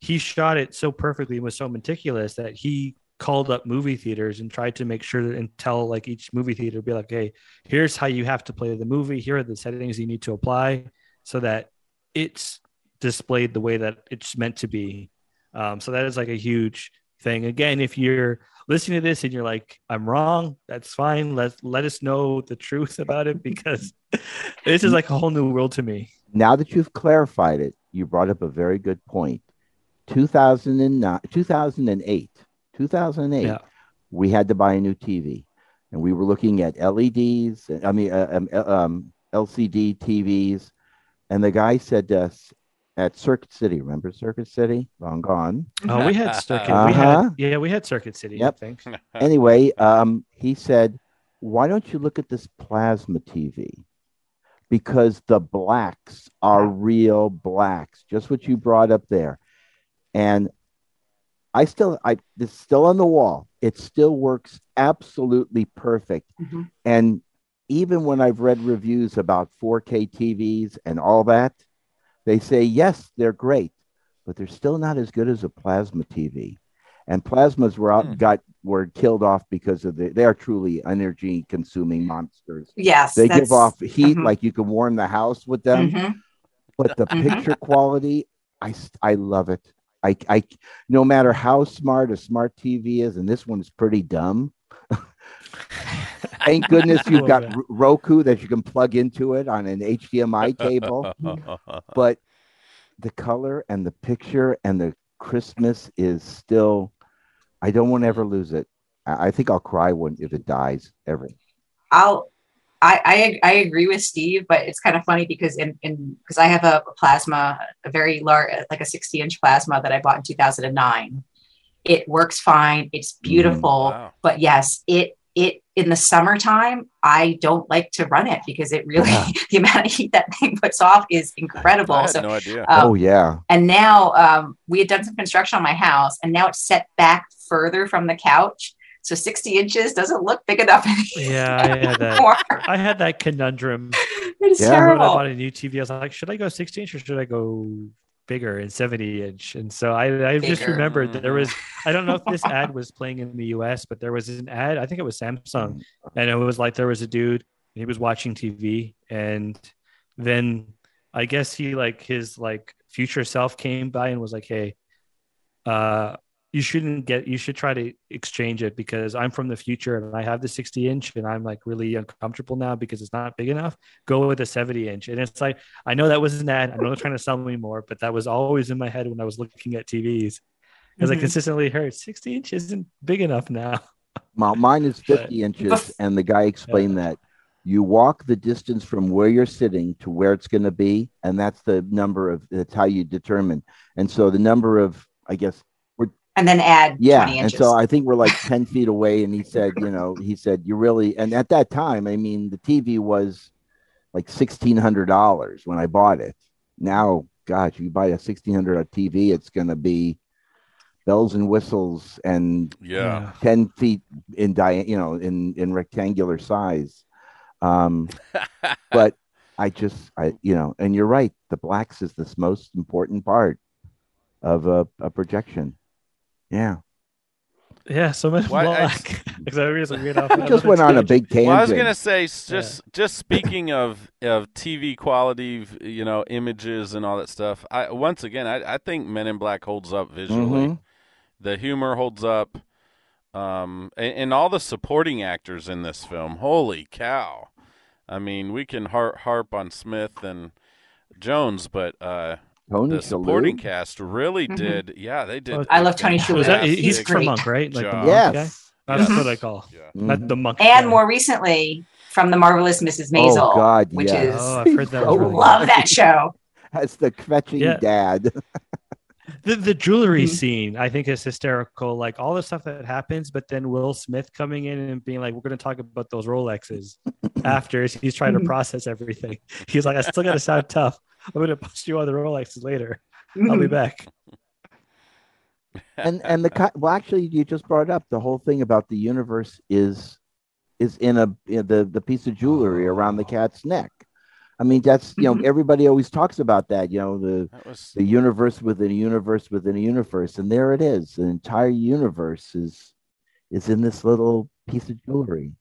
he shot it so perfectly and was so meticulous that he called up movie theaters and tried to make sure that and tell like each movie theater be like, hey, here's how you have to play the movie. Here are the settings you need to apply so that it's displayed the way that it's meant to be. Um, so that is like a huge thing. Again, if you're listening to this and you're like, I'm wrong, that's fine. Let let us know the truth about it because this is like a whole new world to me. Now that you've clarified it, you brought up a very good point. 2009, 2008, 2008, Yeah. we had to buy a new TV, and we were looking at LEDs. I mean, uh, um, uh, um, LCD TVs, and the guy said to us, at Circuit City. Remember Circuit City? Long gone. Oh, we had Circuit. We Uh-huh. had yeah, we had Circuit City. Yep. I think. Anyway, um, he said, "Why don't you look at this plasma TV? Because the blacks are real blacks, just what you brought up there." And I still, I it's still on the wall. It still works absolutely perfect. Mhm. And even when I've read reviews about 4K TVs and all that, they say, yes, they're great, but they're still not as good as a plasma TV. And plasmas were out, Hmm. got were killed off because of the they are truly energy consuming monsters. Yes. They give off heat mhm. like you can warm the house with them, Mhm. but the Mhm. picture quality, I I love it. I I no matter how smart a smart TV is, and this one is pretty dumb. Thank goodness you've got Love R- Roku that you can plug into it on an HDMI cable. But the color and the picture and the Christmas is still. I don't want to ever lose it. I, I think I'll cry when if it dies ever. I'll I, I I agree with Steve, but it's kind of funny because in in because I have a plasma, a very large, like a 60 inch plasma that I bought in 2009. It works fine. It's beautiful, Wow. but yes, it it in the summertime I don't like to run it because it really Yeah. the amount of heat that thing puts off is incredible. I had So no idea. um, oh yeah. and now um, we had done some construction on my house, and now it's set back further from the couch. So 60 inches doesn't look big enough Yeah, I had that. I had that conundrum. It's Yeah. When I bought a new TV, I was like, should I go 60 inch or should I go bigger and 70 inch? And so I, I just remembered that there was, I don't know if this ad was playing in the US, but there was an ad, I think it was Samsung. And it was like there was a dude, he was watching TV. And then I guess he, like, his like future self came by and was like, hey, uh, you shouldn't get you should try to exchange it because i'm from the future and i have the 60 inch and i'm like really uncomfortable now because it's not big enough. Go with a 70 inch. And it's like i know that was an ad i know they're trying to sell me more but that was always in my head when i was looking at tvs because i Mhm. consistently heard 60 inch isn't big enough now. My, mine is But- 50 inches, Bef- and the guy explained that you walk the distance from where you're sitting to where it's going to be, and that's the number of that's how you determine. And so the number of, I guess, And then add yeah. 20 And so I think we're like 10 feet away, and he said, you know, he said you really, and at that time, I mean, the TV was like sixteen hundred dollars when I bought it. Now, gosh, you buy a sixteen hundred TV, it's going to be bells and whistles and yeah. 10 feet in dia- you know in in rectangular size um but i just i you know and you're right the blacks is this most important part of a, a projection yeah yeah so much Why- I- black because I realized we off we just went on a big tangent Well, I was gonna say, s- just just speaking of of TV quality, v- you know, images and all that stuff. I once again, I, I think Men in Black holds up visually. Mhm. The humor holds up, um, and, and all the supporting actors in this film. Holy cow! I mean, we can harp, harp on Smith and Jones, but uh, Tony the supporting cast really Mhm. did. Yeah, they did. I love Tony Shalhoub. was that fantastic he's He's from monk right like the job. monk guy yes that's Mhm. what i call Yeah. not the monk and guy. more recently from the marvelous Mrs. Maisel. oh god which yes. is- oh i've heard that was Oh, really good. Love that show. that's the kvetching Yeah. dad The the jewelry Mhm. scene, I think, is hysterical. Like all the stuff that happens, but then Will Smith coming in and being like, "We're going to talk about those Rolexes." after he's trying to process everything, he's like, "I still got to sound tough. I'm going to post you on the Rolexes later. I'll Mm-hmm. be back." and and the co- well actually you just brought up the whole thing about the universe is is in a in the the piece of jewelry around the cat's neck i mean that's you know Mhm. everybody always talks about that you know the That was the universe within a universe within a universe and there it is the entire universe is is in this little piece of jewelry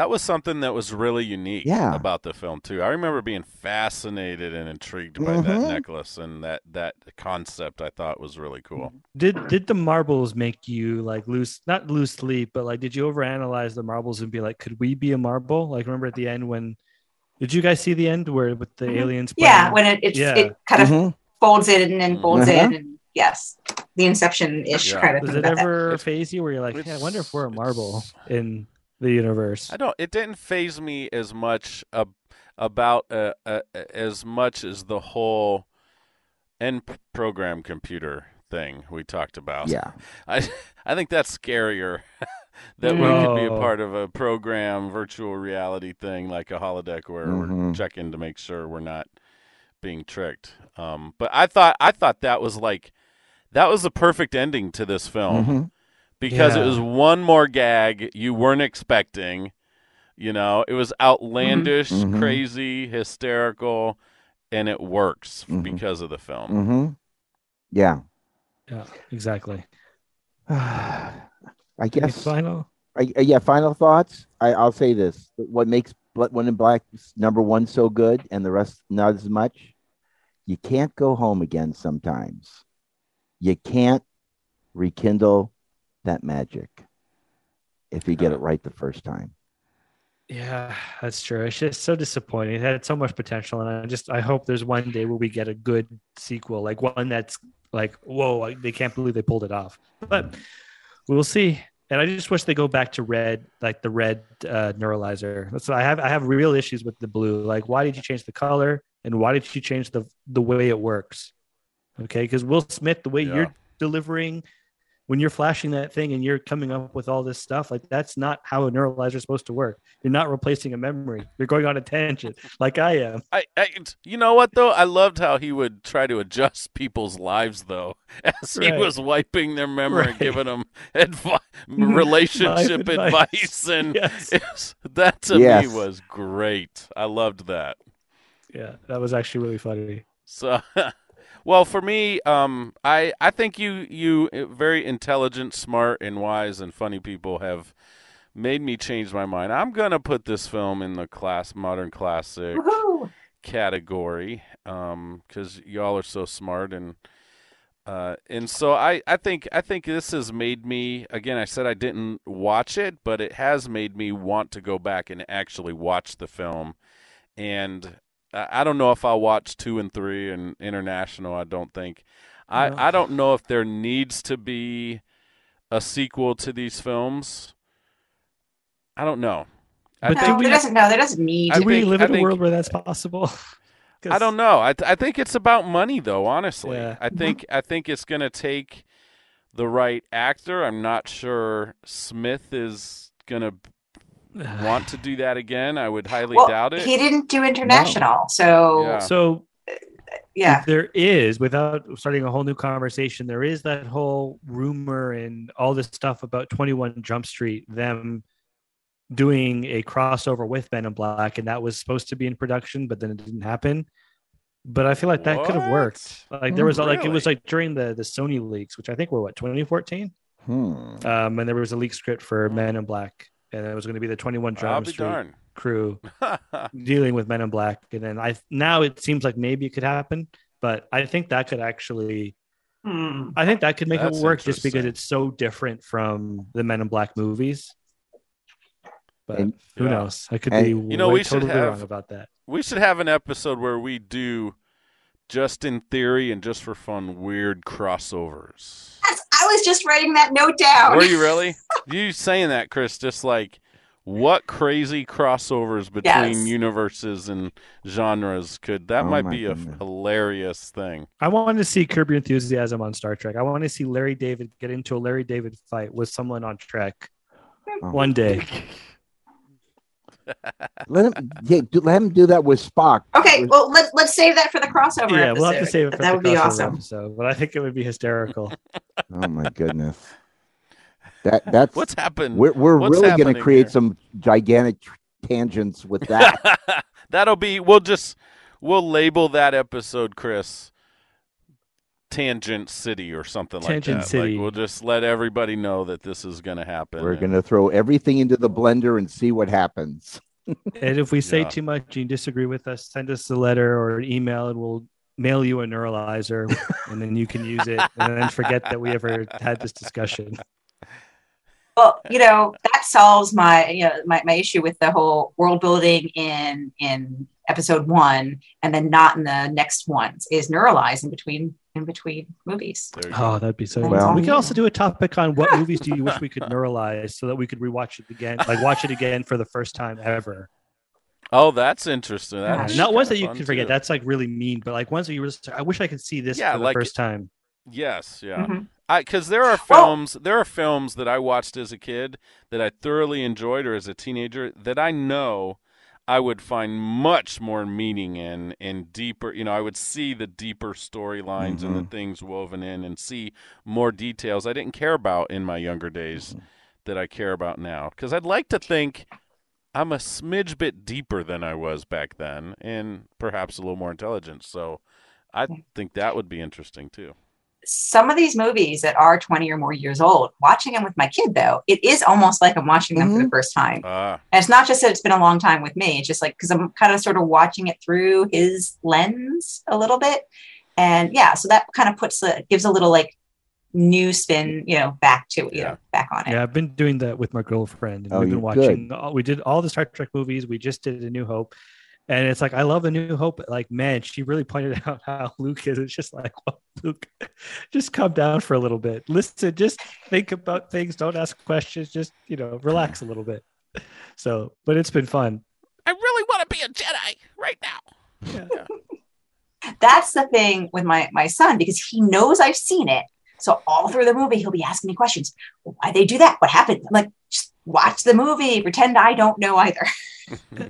That was something that was really unique Yeah. about the film too. I remember being fascinated and intrigued by that Mhm. necklace and that that concept. I thought was really cool. Did did the marbles make you like lose not lose sleep, but like did you overanalyze the marbles and be like, could we be a marble? Like remember at the end when did you guys see the end where with the Mhm. aliens? Yeah, when it it, Yeah. it kind of Mhm. folds in and folds Uh-huh. in, and yes, the Inception ish Yeah. kind of Does it about that. ever phase you where you're like, hey, I wonder if we're a marble in the universe? I don't. It didn't phase me as much ab- about uh, uh, as much as the whole and p- program computer thing we talked about. Yeah. I I think that's scarier that we could be a part of a program virtual reality thing like a holodeck where we're Mhm. checking to make sure we're not being tricked. Um, but I thought I thought that was like that was the perfect ending to this film Mhm. Because it was one more gag you weren't expecting. You know, it was outlandish, Mhm. crazy, hysterical, and it works Mhm. because of the film. hmm Yeah. Yeah, exactly. I Any guess. final. I, uh, yeah. Final thoughts. I, I'll say this: what makes Bl- One in Black number one so good, and the rest not as much. You can't go home again. Sometimes you can't rekindle that magic if you get it right the first time. Yeah, that's true. It's just so disappointing. It had so much potential, and I just I hope there's one day where we get a good sequel, like one that's like, whoa, I- they can't believe they pulled it off. But we'll see. And I just wish they go back to red, like the red uh, neuralizer. So I have. I have real issues with the blue. Like, why did you change the color, and why did you change the the way it works? Okay, because Will Smith, the way Yeah. you're delivering when you're flashing that thing and you're coming up with all this stuff, like that's not how a neuralizer is supposed to work. You're not replacing a memory. You're going on a tangent, like I am. I, I, you know what though? I loved how he would try to adjust people's lives though, as he Right. was wiping their memory, and Right. giving them advi- relationship advice. advice. and Yes. was- that to Yes. me was great. I loved that. Yeah, that was actually really funny. So, well, for me, um, I I think you you uh, very intelligent, smart, and wise and funny people have made me change my mind. I'm gonna put this film in the class modern classic Woohoo! category because y'all are so smart and uh, and so I, I think I think this has made me again I said I didn't watch it but it has made me want to go back and actually watch the film and I, I don't know if I'll watch two and three and international I don't think No. I, I don't know if there needs to be a sequel to these films I don't know I But No, do think we- there doesn't. No, there doesn't need. I Do we think- live I in a think- world where that's possible? I don't know. I, I think it's about money, though. Honestly, Yeah. I think mm-hmm. I think it's going to take the right actor. I'm not sure Smith is going to know. want to do that again. I would highly well, doubt it. he didn't do international, so Yeah. So yeah. there is, without starting a whole new conversation, there is that whole rumor and all this stuff about 21 Jump Street, them doing a crossover with Men in Black, and that was supposed to be in production, but then it didn't happen. But I feel like that could have worked. Like there was like it was like during the the Sony leaks, which I think were what 2014, Hmm. um, and there was a leak script for Men in Black, and it was going to be the 21 I'll Jump be Street darned. crew dealing with Men in Black, and then I now it seems like maybe it could happen, but I think that could actually, Hmm. I think that could make That's it work just because it's so different from the Men in Black movies. But And- who Yeah. knows? I could And- be You know, way we should totally have- wrong about that. we should have an episode where we do just in theory and just for fun weird crossovers. Yes, I was just writing that note down. Were you really? you saying that, Cris? Just like what crazy crossovers between Yes. universes and genres could that Oh might my be a goodness. hilarious thing. I want to see Curb Your Enthusiasm on Star Trek. I want to see Larry David get into a Larry David fight with someone on Trek Oh. one day. Let him, yeah, do, let him do that with Spock. Okay, With- well let's let's save that for the crossover. yeah, we'll have to save it for that the would be crossover awesome. episode, but I think it would be hysterical. oh my goodness. That that's What's happened? we're we're what's really going to create here? some gigantic tangents with that. That'll be. We'll just we'll label that episode, Cris. Tangent City or something Tangent like that. City. Like we'll just let everybody know that this is going to happen. we're and- going to throw everything into the blender and see what happens. And if we say Yeah. too much and you disagree with us, send us a letter or an email and we'll mail you a neuralizer and then you can use it and then forget that we ever had this discussion. Well, you know that solves my you know my, my issue with the whole world building in in episode one and then not in the next ones is neuralize in between in between movies. There you go. Oh, that'd be so Well- we could also do a topic on what movies do you wish we could neuralize so that we could rewatch it again, like watch it again for the first time ever. Oh, that's interesting. Yeah, That's Not ones that you fun, can forget. too. That's like really mean, but like ones that you were just, I wish I could see this Yeah, for the like- first time. Yes, yeah. Mhm. because there are Well- films there are films that I watched as a kid that I thoroughly enjoyed or as a teenager that I know I would find much more meaning in and deeper you know I would see the deeper storylines and the mm-hmm. things woven in and see more details I didn't care about in my younger days mm-hmm. that I care about now. Because I'd like to think I'm a smidge bit deeper than I was back then and perhaps a little more intelligent. So I mm. think that would be interesting too. Some of these movies that are 20 or more years old, watching them with my kid though, it is almost like I'm watching them for the first time. Ah, And it's not just that it's been a long time with me. It's just like because I'm kind of sort of watching it through his lens a little bit, and yeah, so that kind of puts the gives a little like new spin, you know, back to you Yeah. know, back on it. Yeah, I've been doing that with my girlfriend. And Oh, we've been watching. All, we did all the Star Trek movies. We just did A New Hope, and it's like I love the New Hope. Like, man, she really pointed out how Luke is. It's just like, well, Luke, just calm down for a little bit. Listen, just think about things. Don't ask questions. Just you know, relax a little bit. So, but it's been fun. I really want to be a Jedi right now. Yeah, That's the thing with my my son because he knows I've seen it. So all through the movie, he'll be asking me questions. Why they do that? What happened? I'm like, just watch the movie. Pretend I don't know either.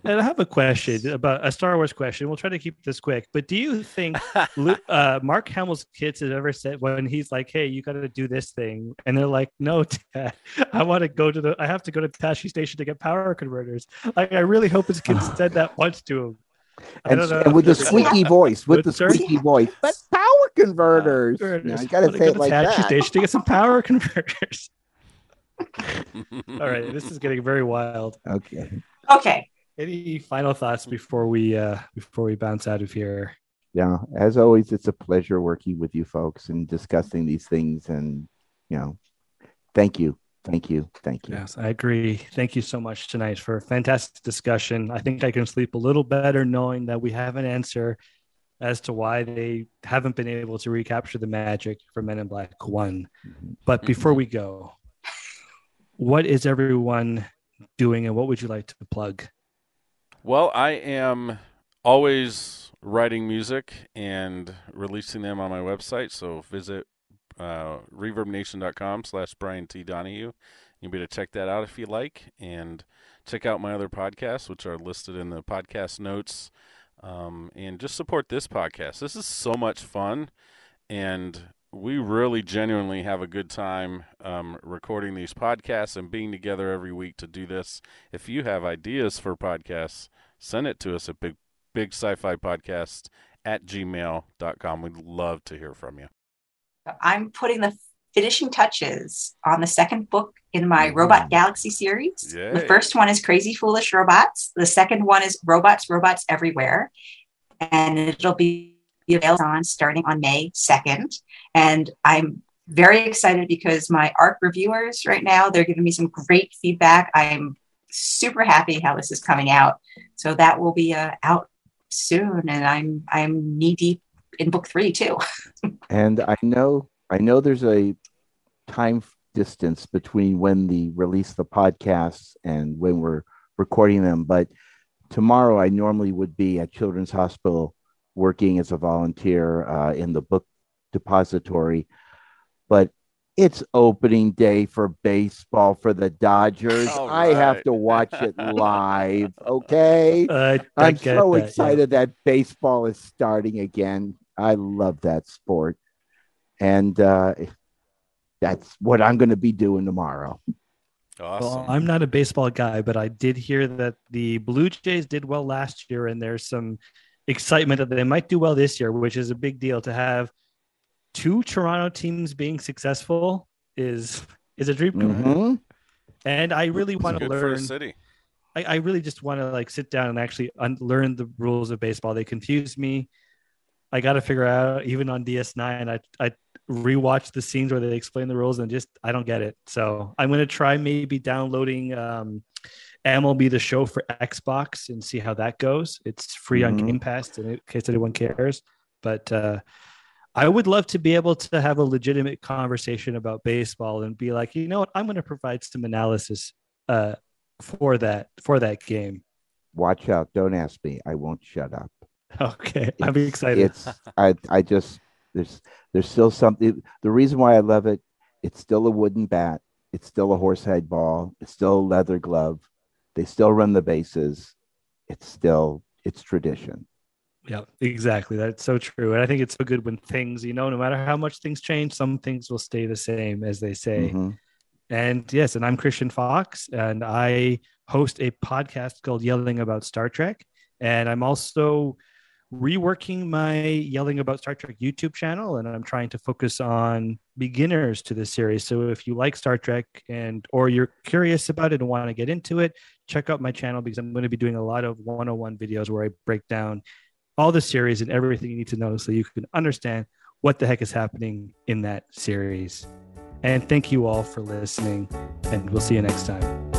And I have a question about a Star Wars question. We'll try to keep this quick. But do you think uh, Mark Hamill's kids have ever said when he's like, "Hey, you got to do this thing," and they're like, "No, Dad, I want to go to the. I have to go to Tosche Station to get power converters." Like, I really hope his kid said that once to him. And, and with the squeaky voice, with the squeaky voice, but power converters. Converters. Now, you got to Wanna say go it like Tashi that. Station to get some power converters. All right, this is getting very wild. Okay. Okay. Any final thoughts before we uh before we bounce out of here? Yeah. As always, it's a pleasure working with you folks and discussing these things. And, you know, thank you. Thank you. Thank you. Yes, I agree. Thank you so much tonight for a fantastic discussion. I think I can sleep a little better knowing that we have an answer as to why they haven't been able to recapture the magic for Men in Black One. Mhm. But before we go, what is everyone doing and what would you like to plug? Well, I am always writing music and releasing them on my website. So visit uh, reverbnation.com slash Brian T. Donahue. You'll be able to check that out if you like. And check out my other podcasts, which are listed in the podcast notes. Um, and just support this podcast. This is so much fun. And we really genuinely have a good time um, recording these podcasts and being together every week to do this. If you have ideas for podcasts, send it to us at big big sci-fi podcast at gmail.com. We'd love to hear from you. I'm putting the finishing touches on the second book in my Ooh. Robot Galaxy series. Yay. The first one is Crazy Foolish Robots. The second one is Robots, Robots Everywhere. And it'll be available on starting on May 2nd. And I'm very excited because my ARC reviewers right now, they're giving me some great feedback. I'm super happy how this is coming out. So that will be uh, out soon. And I'm I'm knee deep in book three too. And I know, I know there's a time distance between when the release the podcasts and when we're recording them. But tomorrow, I normally would be at Children's Hospital working as a volunteer uh, in the book depository. But it's opening day for baseball for the Dodgers. All I have to watch it live. Okay. Uh, I I'm so that, yeah. excited that baseball is starting again. I love that sport. And uh, that's what I'm going to be doing tomorrow. Awesome. Well, I'm not a baseball guy, but I did hear that the Blue Jays did well last year, and there's some excitement that they might do well this year, which is a big deal. To have two Toronto teams being successful is is a dream come true. Mhm. And I really want to good for a learn. city. I, I really just want to like sit down and actually un- learn the rules of baseball. They confuse me. I got to figure out even on DS9. I I rewatch the scenes where they explain the rules and just I don't get it. So I'm gonna try maybe downloading um, MLB the Show for Xbox and see how that goes. It's free on Mhm. Game Pass in case anyone cares. But uh, I would love to be able to have a legitimate conversation about baseball and be like, you know what, I'm going to provide some analysis uh, for that for that game. watch out. Don't ask me. I won't shut up. Okay, I'm excited. It's I I just there's there's still something. The reason why I love it, it's still a wooden bat. It's still a horsehide ball. It's still a leather glove. They still run the bases. It's still it's tradition. Yeah, exactly. That's so true. And I think it's so good when things, you know, no matter how much things change, some things will stay the same, as they say. Mhm. And yes, and I'm Christian Fox, and I host a podcast called Yelling About Star Trek. And I'm also reworking my Yelling About Star Trek YouTube channel, and I'm trying to focus on beginners to this series. So if you like Star Trek and or you're curious about it and want to get into it, check out my channel because I'm going to be doing a lot of 101 videos where I break down all the series and everything you need to know so you can understand what the heck is happening in that series. And thank you all for listening, and we'll see you next time.